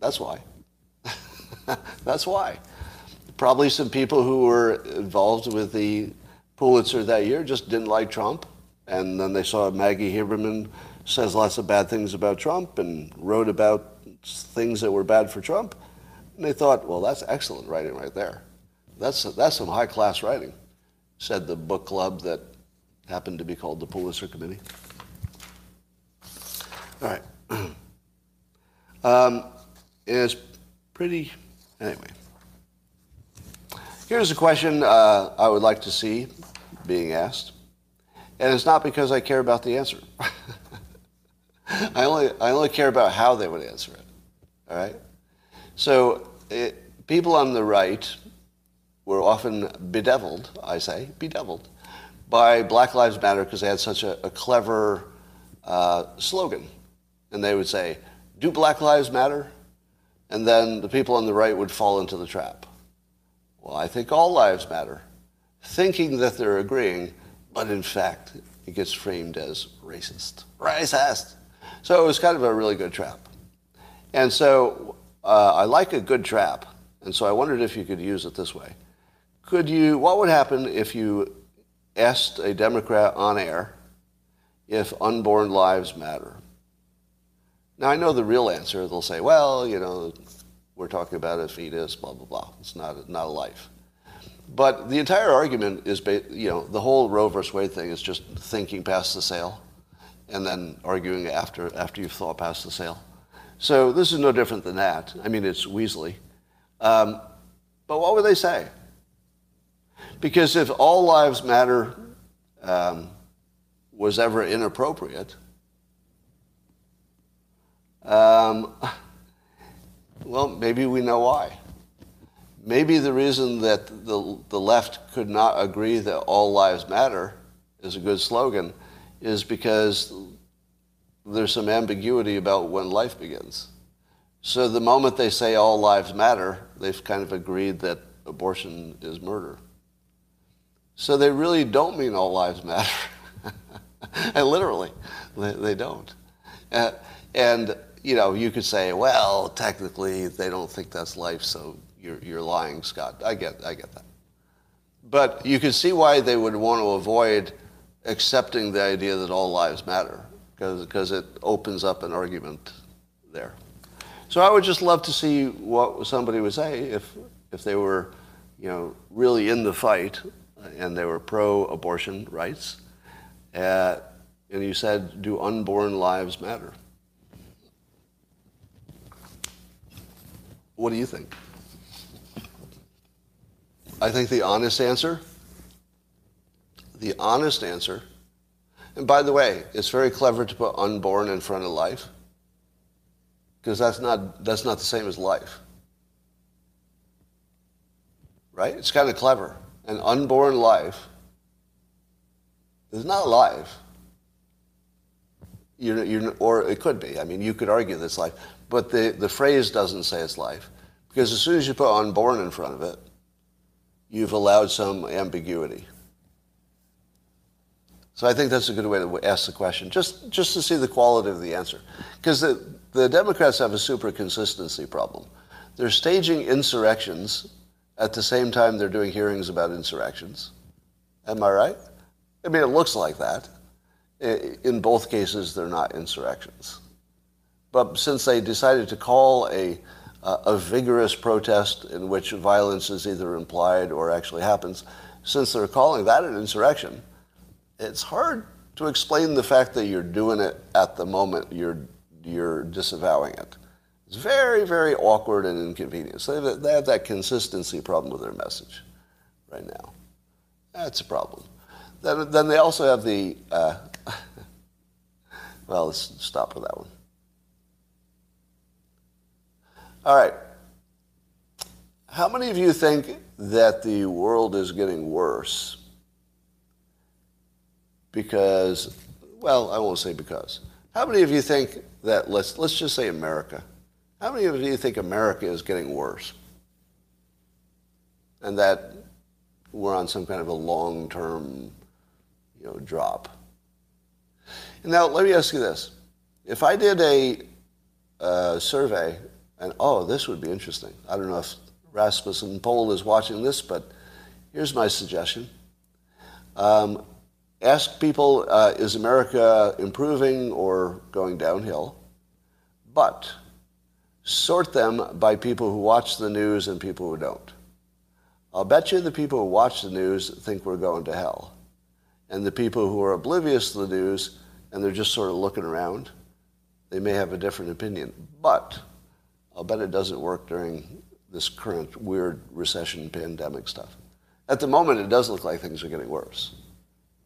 That's why. That's why. Probably some people who were involved with the Pulitzer that year just didn't like Trump. And then they saw Maggie Haberman says lots of bad things about Trump and wrote about things that were bad for Trump. And they thought, well, that's excellent writing right there. That's, that's some high class writing, said the book club that happened to be called the Pulitzer Committee. All right. Um, it's pretty Anyway, here's a question uh, I would like to see being asked. And it's not because I care about the answer. I, only, I only care about how they would answer it. All right? So it, people on the right were often bedeviled, I say, bedeviled, by Black Lives Matter because they had such a, a clever uh, slogan. And they would say, Do Black Lives Matter? And then the people on the right would fall into the trap. Well, I think all lives matter, thinking that they're agreeing, but in fact, it gets framed as racist. Racist. So it was kind of a really good trap. And so uh, I like a good trap, and so I wondered if you could use it this way. Could you, what would happen if you asked a Democrat on air if unborn lives matter? Now, I know the real answer. They'll say, well, you know, we're talking about a fetus, blah, blah, blah. It's not, not a life. But the entire argument is, you know, the whole Roe versus Wade thing is just thinking past the sale and then arguing after, after you've thought past the sale. So this is no different than that. I mean, it's Weasley. Um, but what would they say? Because if all lives matter um, was ever inappropriate, um, well, maybe we know why. Maybe the reason that the, the left could not agree that all lives matter is a good slogan is because there's some ambiguity about when life begins. So the moment they say all lives matter, they've kind of agreed that abortion is murder. So they really don't mean all lives matter. and literally, they, they don't. Uh, and, you know, you could say, well, technically they don't think that's life, so you're, you're lying, Scott. I get, I get that. But you can see why they would want to avoid accepting the idea that all lives matter because it opens up an argument there. So I would just love to see what somebody would say if, if they were, you know, really in the fight and they were pro-abortion rights, uh, and you said, do unborn lives matter? What do you think? I think the honest answer, the honest answer and by the way, it's very clever to put unborn in front of life because that's not, that's not the same as life. Right? It's kind of clever. An unborn life is not life. You're, you're, or it could be. I mean, you could argue this life. But the, the phrase doesn't say it's life. Because as soon as you put unborn in front of it, you've allowed some ambiguity. So I think that's a good way to ask the question, just, just to see the quality of the answer. Because the, the Democrats have a super consistency problem. They're staging insurrections at the same time they're doing hearings about insurrections. Am I right? I mean, it looks like that. In both cases, they're not insurrections. But since they decided to call a, a vigorous protest in which violence is either implied or actually happens, since they're calling that an insurrection, it's hard to explain the fact that you're doing it at the moment you're, you're disavowing it. It's very, very awkward and inconvenient. So they have, they have that consistency problem with their message right now. That's a problem. Then, then they also have the, uh, well, let's stop with that one. All right. How many of you think that the world is getting worse because, well, I won't say because. How many of you think that, let's, let's just say America, how many of you think America is getting worse? And that we're on some kind of a long-term, you know, drop. Now let me ask you this. If I did a uh, survey, and oh, this would be interesting. I don't know if Rasmussen poll is watching this, but here's my suggestion. Um, Ask people, uh, is America improving or going downhill? But sort them by people who watch the news and people who don't. I'll bet you the people who watch the news think we're going to hell. And the people who are oblivious to the news and they're just sort of looking around, they may have a different opinion. But I'll bet it doesn't work during this current weird recession pandemic stuff. At the moment, it does look like things are getting worse.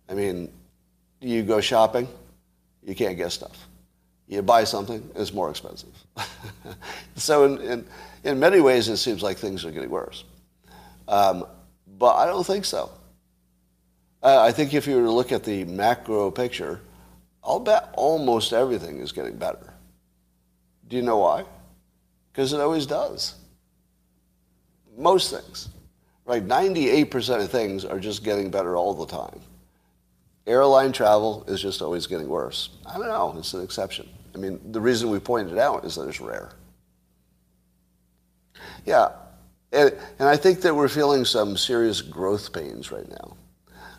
I mean, You go shopping, you can't get stuff. You buy something, it's more expensive. so in, in, in, many ways, it seems like things are getting worse. Um, but I don't think so. Uh, I think if you were to look at the macro picture, I'll bet almost everything is getting better. Do you know why? Because it always does. Most things. Right? 98% of things are just getting better all the time. Airline travel is just always getting worse. I don't know. It's an exception. I mean, the reason we pointed it out is that it's rare. Yeah. And, and I think that we're feeling some serious growth pains right now.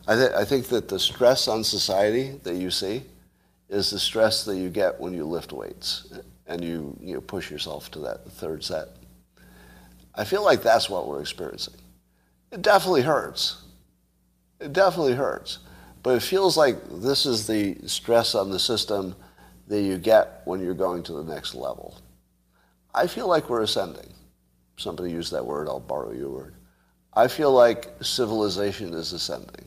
I, th- I think that the stress on society that you see is the stress that you get when you lift weights and you, you push yourself to that third set. I feel like that's what we're experiencing. It definitely hurts. It definitely hurts. But it feels like this is the stress on the system that you get when you're going to the next level. I feel like we're ascending. Somebody used that word, I'll borrow your word. I feel like civilization is ascending.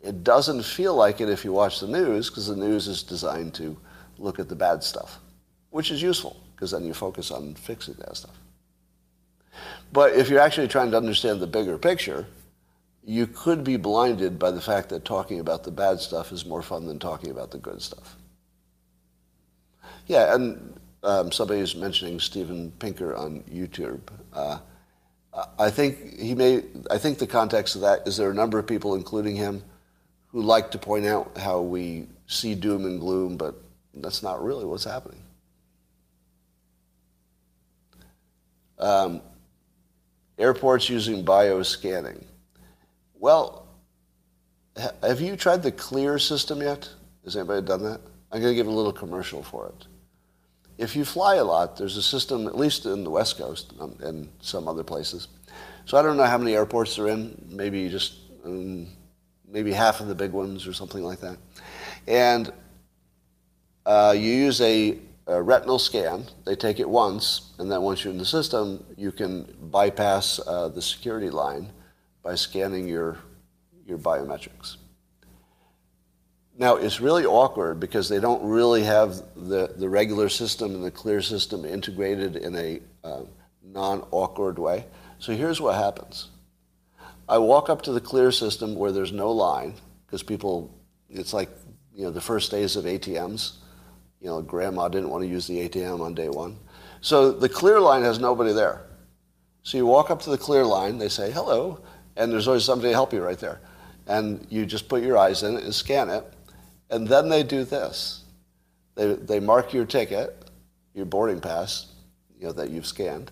It doesn't feel like it if you watch the news, because the news is designed to look at the bad stuff, which is useful, because then you focus on fixing that stuff. But if you're actually trying to understand the bigger picture, you could be blinded by the fact that talking about the bad stuff is more fun than talking about the good stuff. Yeah, and um, somebody is mentioning Steven Pinker on YouTube. Uh, I think he may. I think the context of that is there are a number of people, including him, who like to point out how we see doom and gloom, but that's not really what's happening. Um, airports using bioscanning. Well, have you tried the Clear system yet? Has anybody done that? I'm going to give a little commercial for it. If you fly a lot, there's a system, at least in the West Coast um, and some other places. So I don't know how many airports they're in. Maybe just um, maybe half of the big ones or something like that. And uh, you use a, a, retinal scan. They take it once, and then once you're in the system, you can bypass uh, the security line by scanning your, your biometrics. Now, it's really awkward because they don't really have the, the regular system and the clear system integrated in a uh, non awkward way. So here's what happens I walk up to the clear system where there's no line because people, it's like, you know, the first days of ATMs. You know, grandma didn't want to use the ATM on day one. So the clear line has nobody there. So you walk up to the clear line, they say, hello, and there's always somebody to help you right there. And you just put your eyes in it and scan it. And then they do this. They, they mark your ticket, your boarding pass, you know, that you've scanned,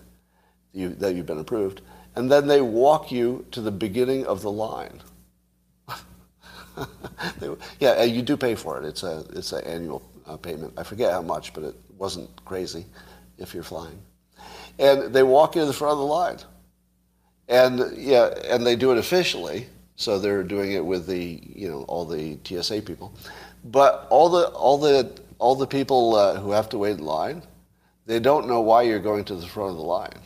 you, that you've been approved, and then they walk you to the beginning of the line. yeah, you do pay for it. It's a it's an annual uh, payment. I forget how much, but it wasn't crazy if you're flying. And they walk to the front of the line. And yeah, and they do it officially, so they're doing it with the you know all the TSA people, but all the all the all the people uh, who have to wait in line, they don't know why you're going to the front of the line.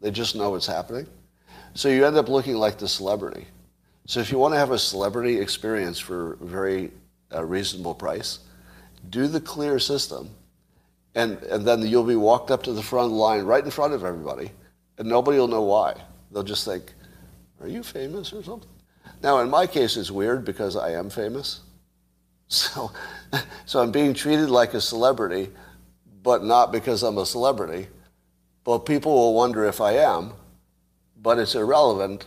They just know it's happening. So you end up looking like the celebrity. So if you want to have a celebrity experience for a very uh, reasonable price, do the clear system, and, and then you'll be walked up to the front line right in front of everybody, and nobody will know why. They'll just think, are you famous or something? Now, in my case, it's weird because I am famous. So, so I'm being treated like a celebrity, but not because I'm a celebrity. But people will wonder if I am, but it's irrelevant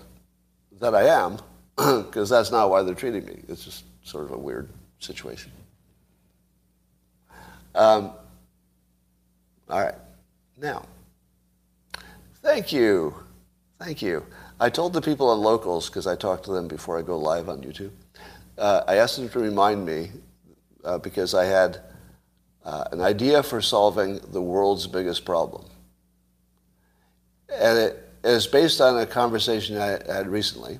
that I am because that's not why they're treating me. It's just sort of a weird situation. Um, all right. Now, thank you. Thank you. I told the people on locals, because I talked to them before I go live on YouTube, uh, I asked them to remind me uh, because I had uh, an idea for solving the world's biggest problem. And it is based on a conversation I had recently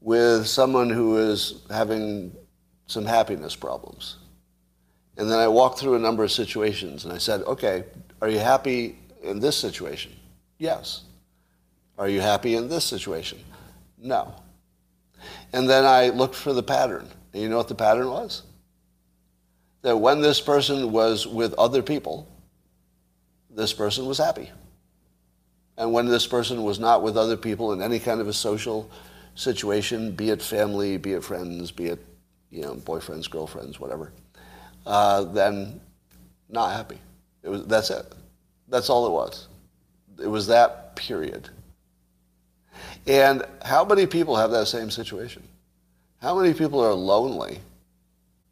with someone who is having some happiness problems. And then I walked through a number of situations and I said, okay, are you happy in this situation? Yes. Are you happy in this situation? No. And then I looked for the pattern. And you know what the pattern was? That when this person was with other people, this person was happy. And when this person was not with other people in any kind of a social situation, be it family, be it friends, be it you know boyfriends, girlfriends, whatever, uh, then not happy. It was that's it. That's all it was. It was that period. And how many people have that same situation? How many people are lonely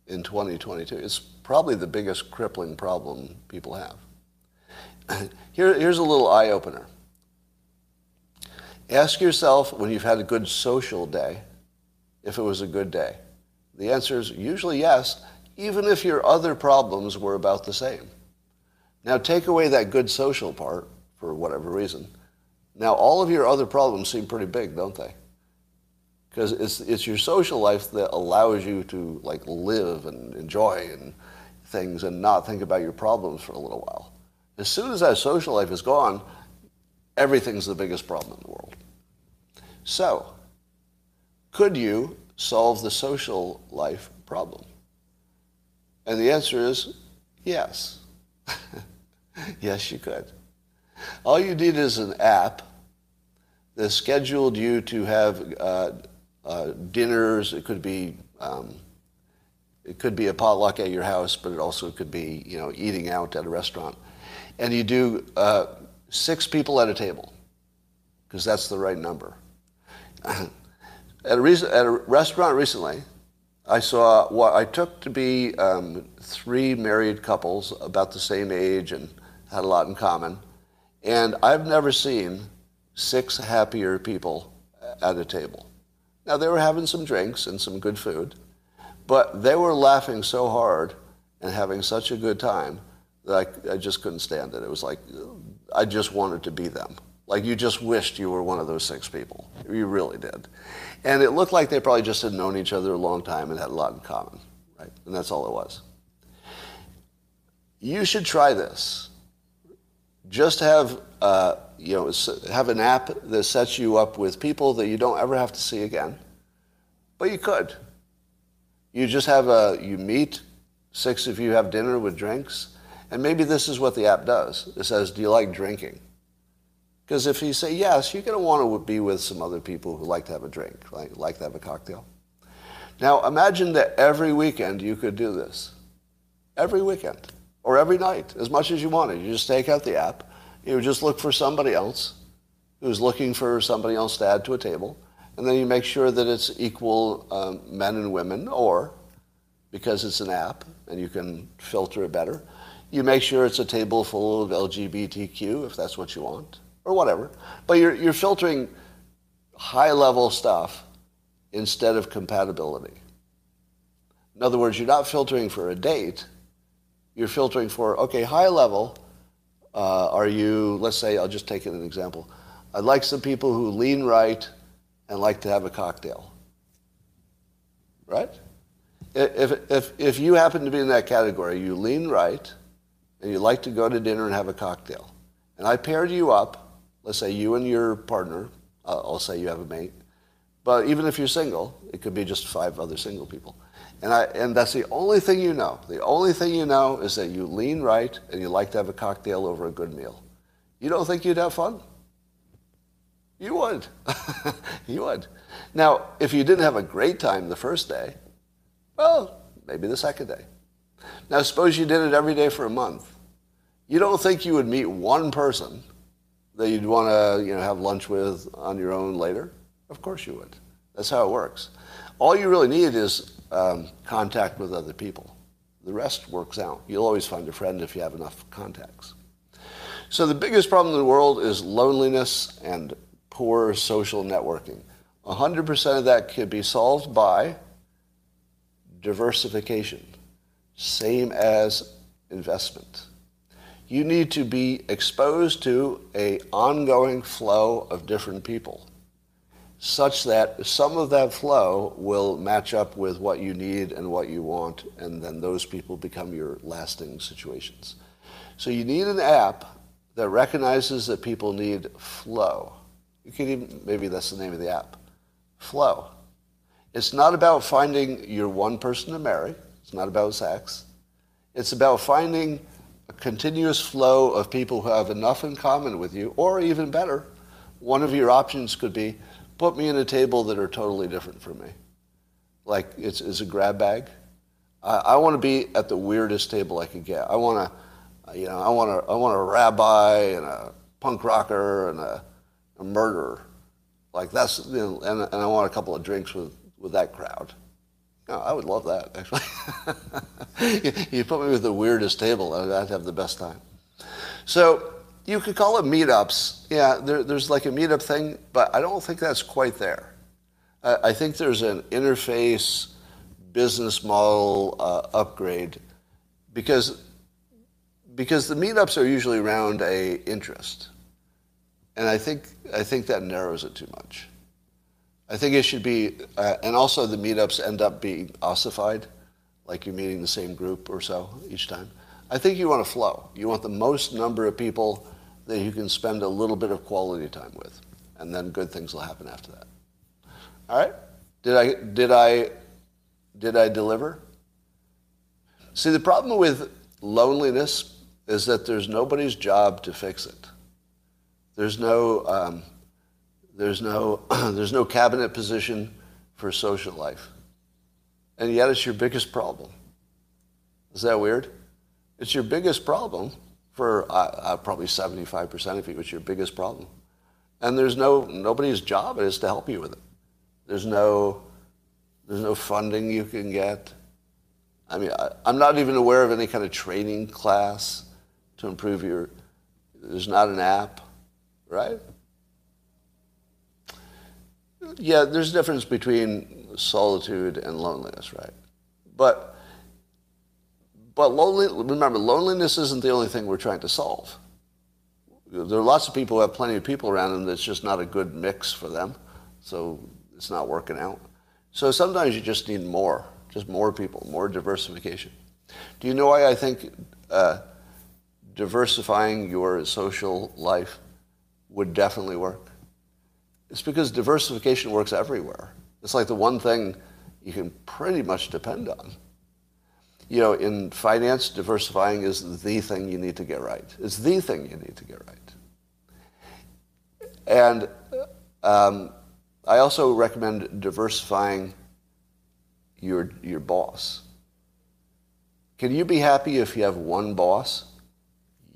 in 2022? It's probably the biggest crippling problem people have. Here, here's a little eye opener. Ask yourself when you've had a good social day if it was a good day. The answer is usually yes, even if your other problems were about the same. Now take away that good social part for whatever reason. Now all of your other problems seem pretty big, don't they? Because it's, it's your social life that allows you to like live and enjoy and things and not think about your problems for a little while. As soon as that social life is gone, everything's the biggest problem in the world. So, could you solve the social life problem? And the answer is yes. yes, you could. All you need is an app that scheduled you to have uh, uh, dinners. It could be um, it could be a potluck at your house, but it also could be you know eating out at a restaurant, and you do uh, six people at a table because that's the right number. at, a at a restaurant recently, I saw what I took to be um, three married couples about the same age and had a lot in common. And I've never seen six happier people at a table. Now, they were having some drinks and some good food, but they were laughing so hard and having such a good time that I, I just couldn't stand it. It was like I just wanted to be them. Like you just wished you were one of those six people. You really did. And it looked like they probably just had known each other a long time and had a lot in common, right? And that's all it was. You should try this. Just have, uh, you know, have an app that sets you up with people that you don't ever have to see again. But you could. You just have a, you meet, six of you have dinner with drinks, and maybe this is what the app does. It says, do you like drinking? Because if you say yes, you're going to want to be with some other people who like to have a drink, like, like to have a cocktail. Now imagine that every weekend you could do this. Every weekend. Or every night, as much as you wanted. You just take out the app. You just look for somebody else who's looking for somebody else to add to a table. And then you make sure that it's equal um, men and women, or because it's an app and you can filter it better, you make sure it's a table full of LGBTQ if that's what you want or whatever. But you're, you're filtering high level stuff instead of compatibility. In other words, you're not filtering for a date. You're filtering for, okay, high level, uh, are you, let's say, I'll just take an example. I'd like some people who lean right and like to have a cocktail. Right? If, if, if you happen to be in that category, you lean right and you like to go to dinner and have a cocktail, and I paired you up let's say you and your partner, uh, I'll say you have a mate, but even if you're single, it could be just five other single people. And, I, and that's the only thing you know. The only thing you know is that you lean right and you like to have a cocktail over a good meal. You don't think you'd have fun? You would. you would. Now, if you didn't have a great time the first day, well, maybe the second day. Now, suppose you did it every day for a month. You don't think you would meet one person that you'd want to you know, have lunch with on your own later? Of course you would. That's how it works. All you really need is um, contact with other people. The rest works out. You'll always find a friend if you have enough contacts. So the biggest problem in the world is loneliness and poor social networking. 100% of that could be solved by diversification, same as investment you need to be exposed to a ongoing flow of different people such that some of that flow will match up with what you need and what you want, and then those people become your lasting situations. So you need an app that recognizes that people need flow. You can even, maybe that's the name of the app. Flow. It's not about finding your one person to marry. It's not about sex. It's about finding continuous flow of people who have enough in common with you, or even better, one of your options could be put me in a table that are totally different from me. Like it's, it's a grab bag. I, I want to be at the weirdest table I could get. I want to, you know, I want to, I want a rabbi and a punk rocker and a, a murderer. Like that's, you know, and, and I want a couple of drinks with, with that crowd. I would love that, actually. you put me with the weirdest table, I'd have the best time. So you could call it meetups. Yeah, there, there's like a meetup thing, but I don't think that's quite there. I, I think there's an interface business model uh, upgrade because because the meetups are usually around a interest, and I think I think that narrows it too much. I think it should be, uh, and also the meetups end up being ossified, like you're meeting the same group or so each time. I think you want to flow. You want the most number of people that you can spend a little bit of quality time with, and then good things will happen after that. All right? Did I did I did I deliver? See, the problem with loneliness is that there's nobody's job to fix it. There's no um, there's no there's no cabinet position for social life, and yet it's your biggest problem. Is that weird? It's your biggest problem for uh, probably 75% of you, it's your biggest problem. And there's no, nobody's job is to help you with it. There's no, there's no funding you can get. I mean, I, I'm not even aware of any kind of training class to improve your, there's not an app, right? Yeah, there's a difference between solitude and loneliness, right? But but lonely, remember, loneliness isn't the only thing we're trying to solve. There are lots of people who have plenty of people around them that's just not a good mix for them. So it's not working out. So sometimes you just need more, just more people, more diversification. Do you know why I think uh, diversifying your social life would definitely work? It's because diversification works everywhere. It's like the one thing you can pretty much depend on you know, in finance, diversifying is the thing you need to get right. It's the thing you need to get right. And um, I also recommend diversifying your, your boss. Can you be happy if you have one boss?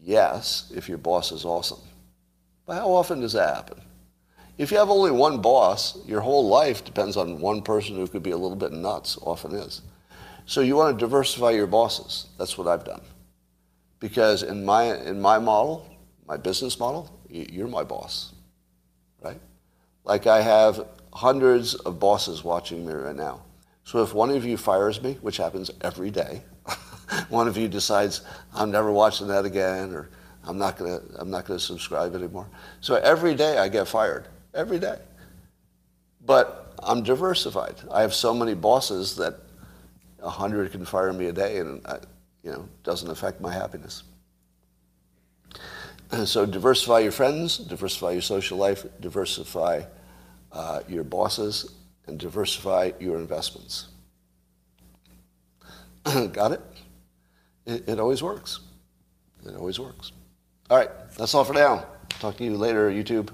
Yes, if your boss is awesome. But how often does that happen? If you have only one boss, your whole life depends on one person who could be a little bit nuts, often is. So you want to diversify your bosses. That's what I've done. Because in my, in my model, my business model, you're my boss, right? Like I have hundreds of bosses watching me right now. So if one of you fires me, which happens every day, one of you decides I'm never watching that again, or I'm not gonna I'm not gonna subscribe anymore. So every day I get fired. Every day. But I'm diversified. I have so many bosses that a hundred can fire me a day, and I, you know doesn't affect my happiness. And so diversify your friends, diversify your social life, diversify uh, your bosses, and diversify your investments. Got it? it? It always works. It always works. All right, that's all for now. Talk to you later, YouTube.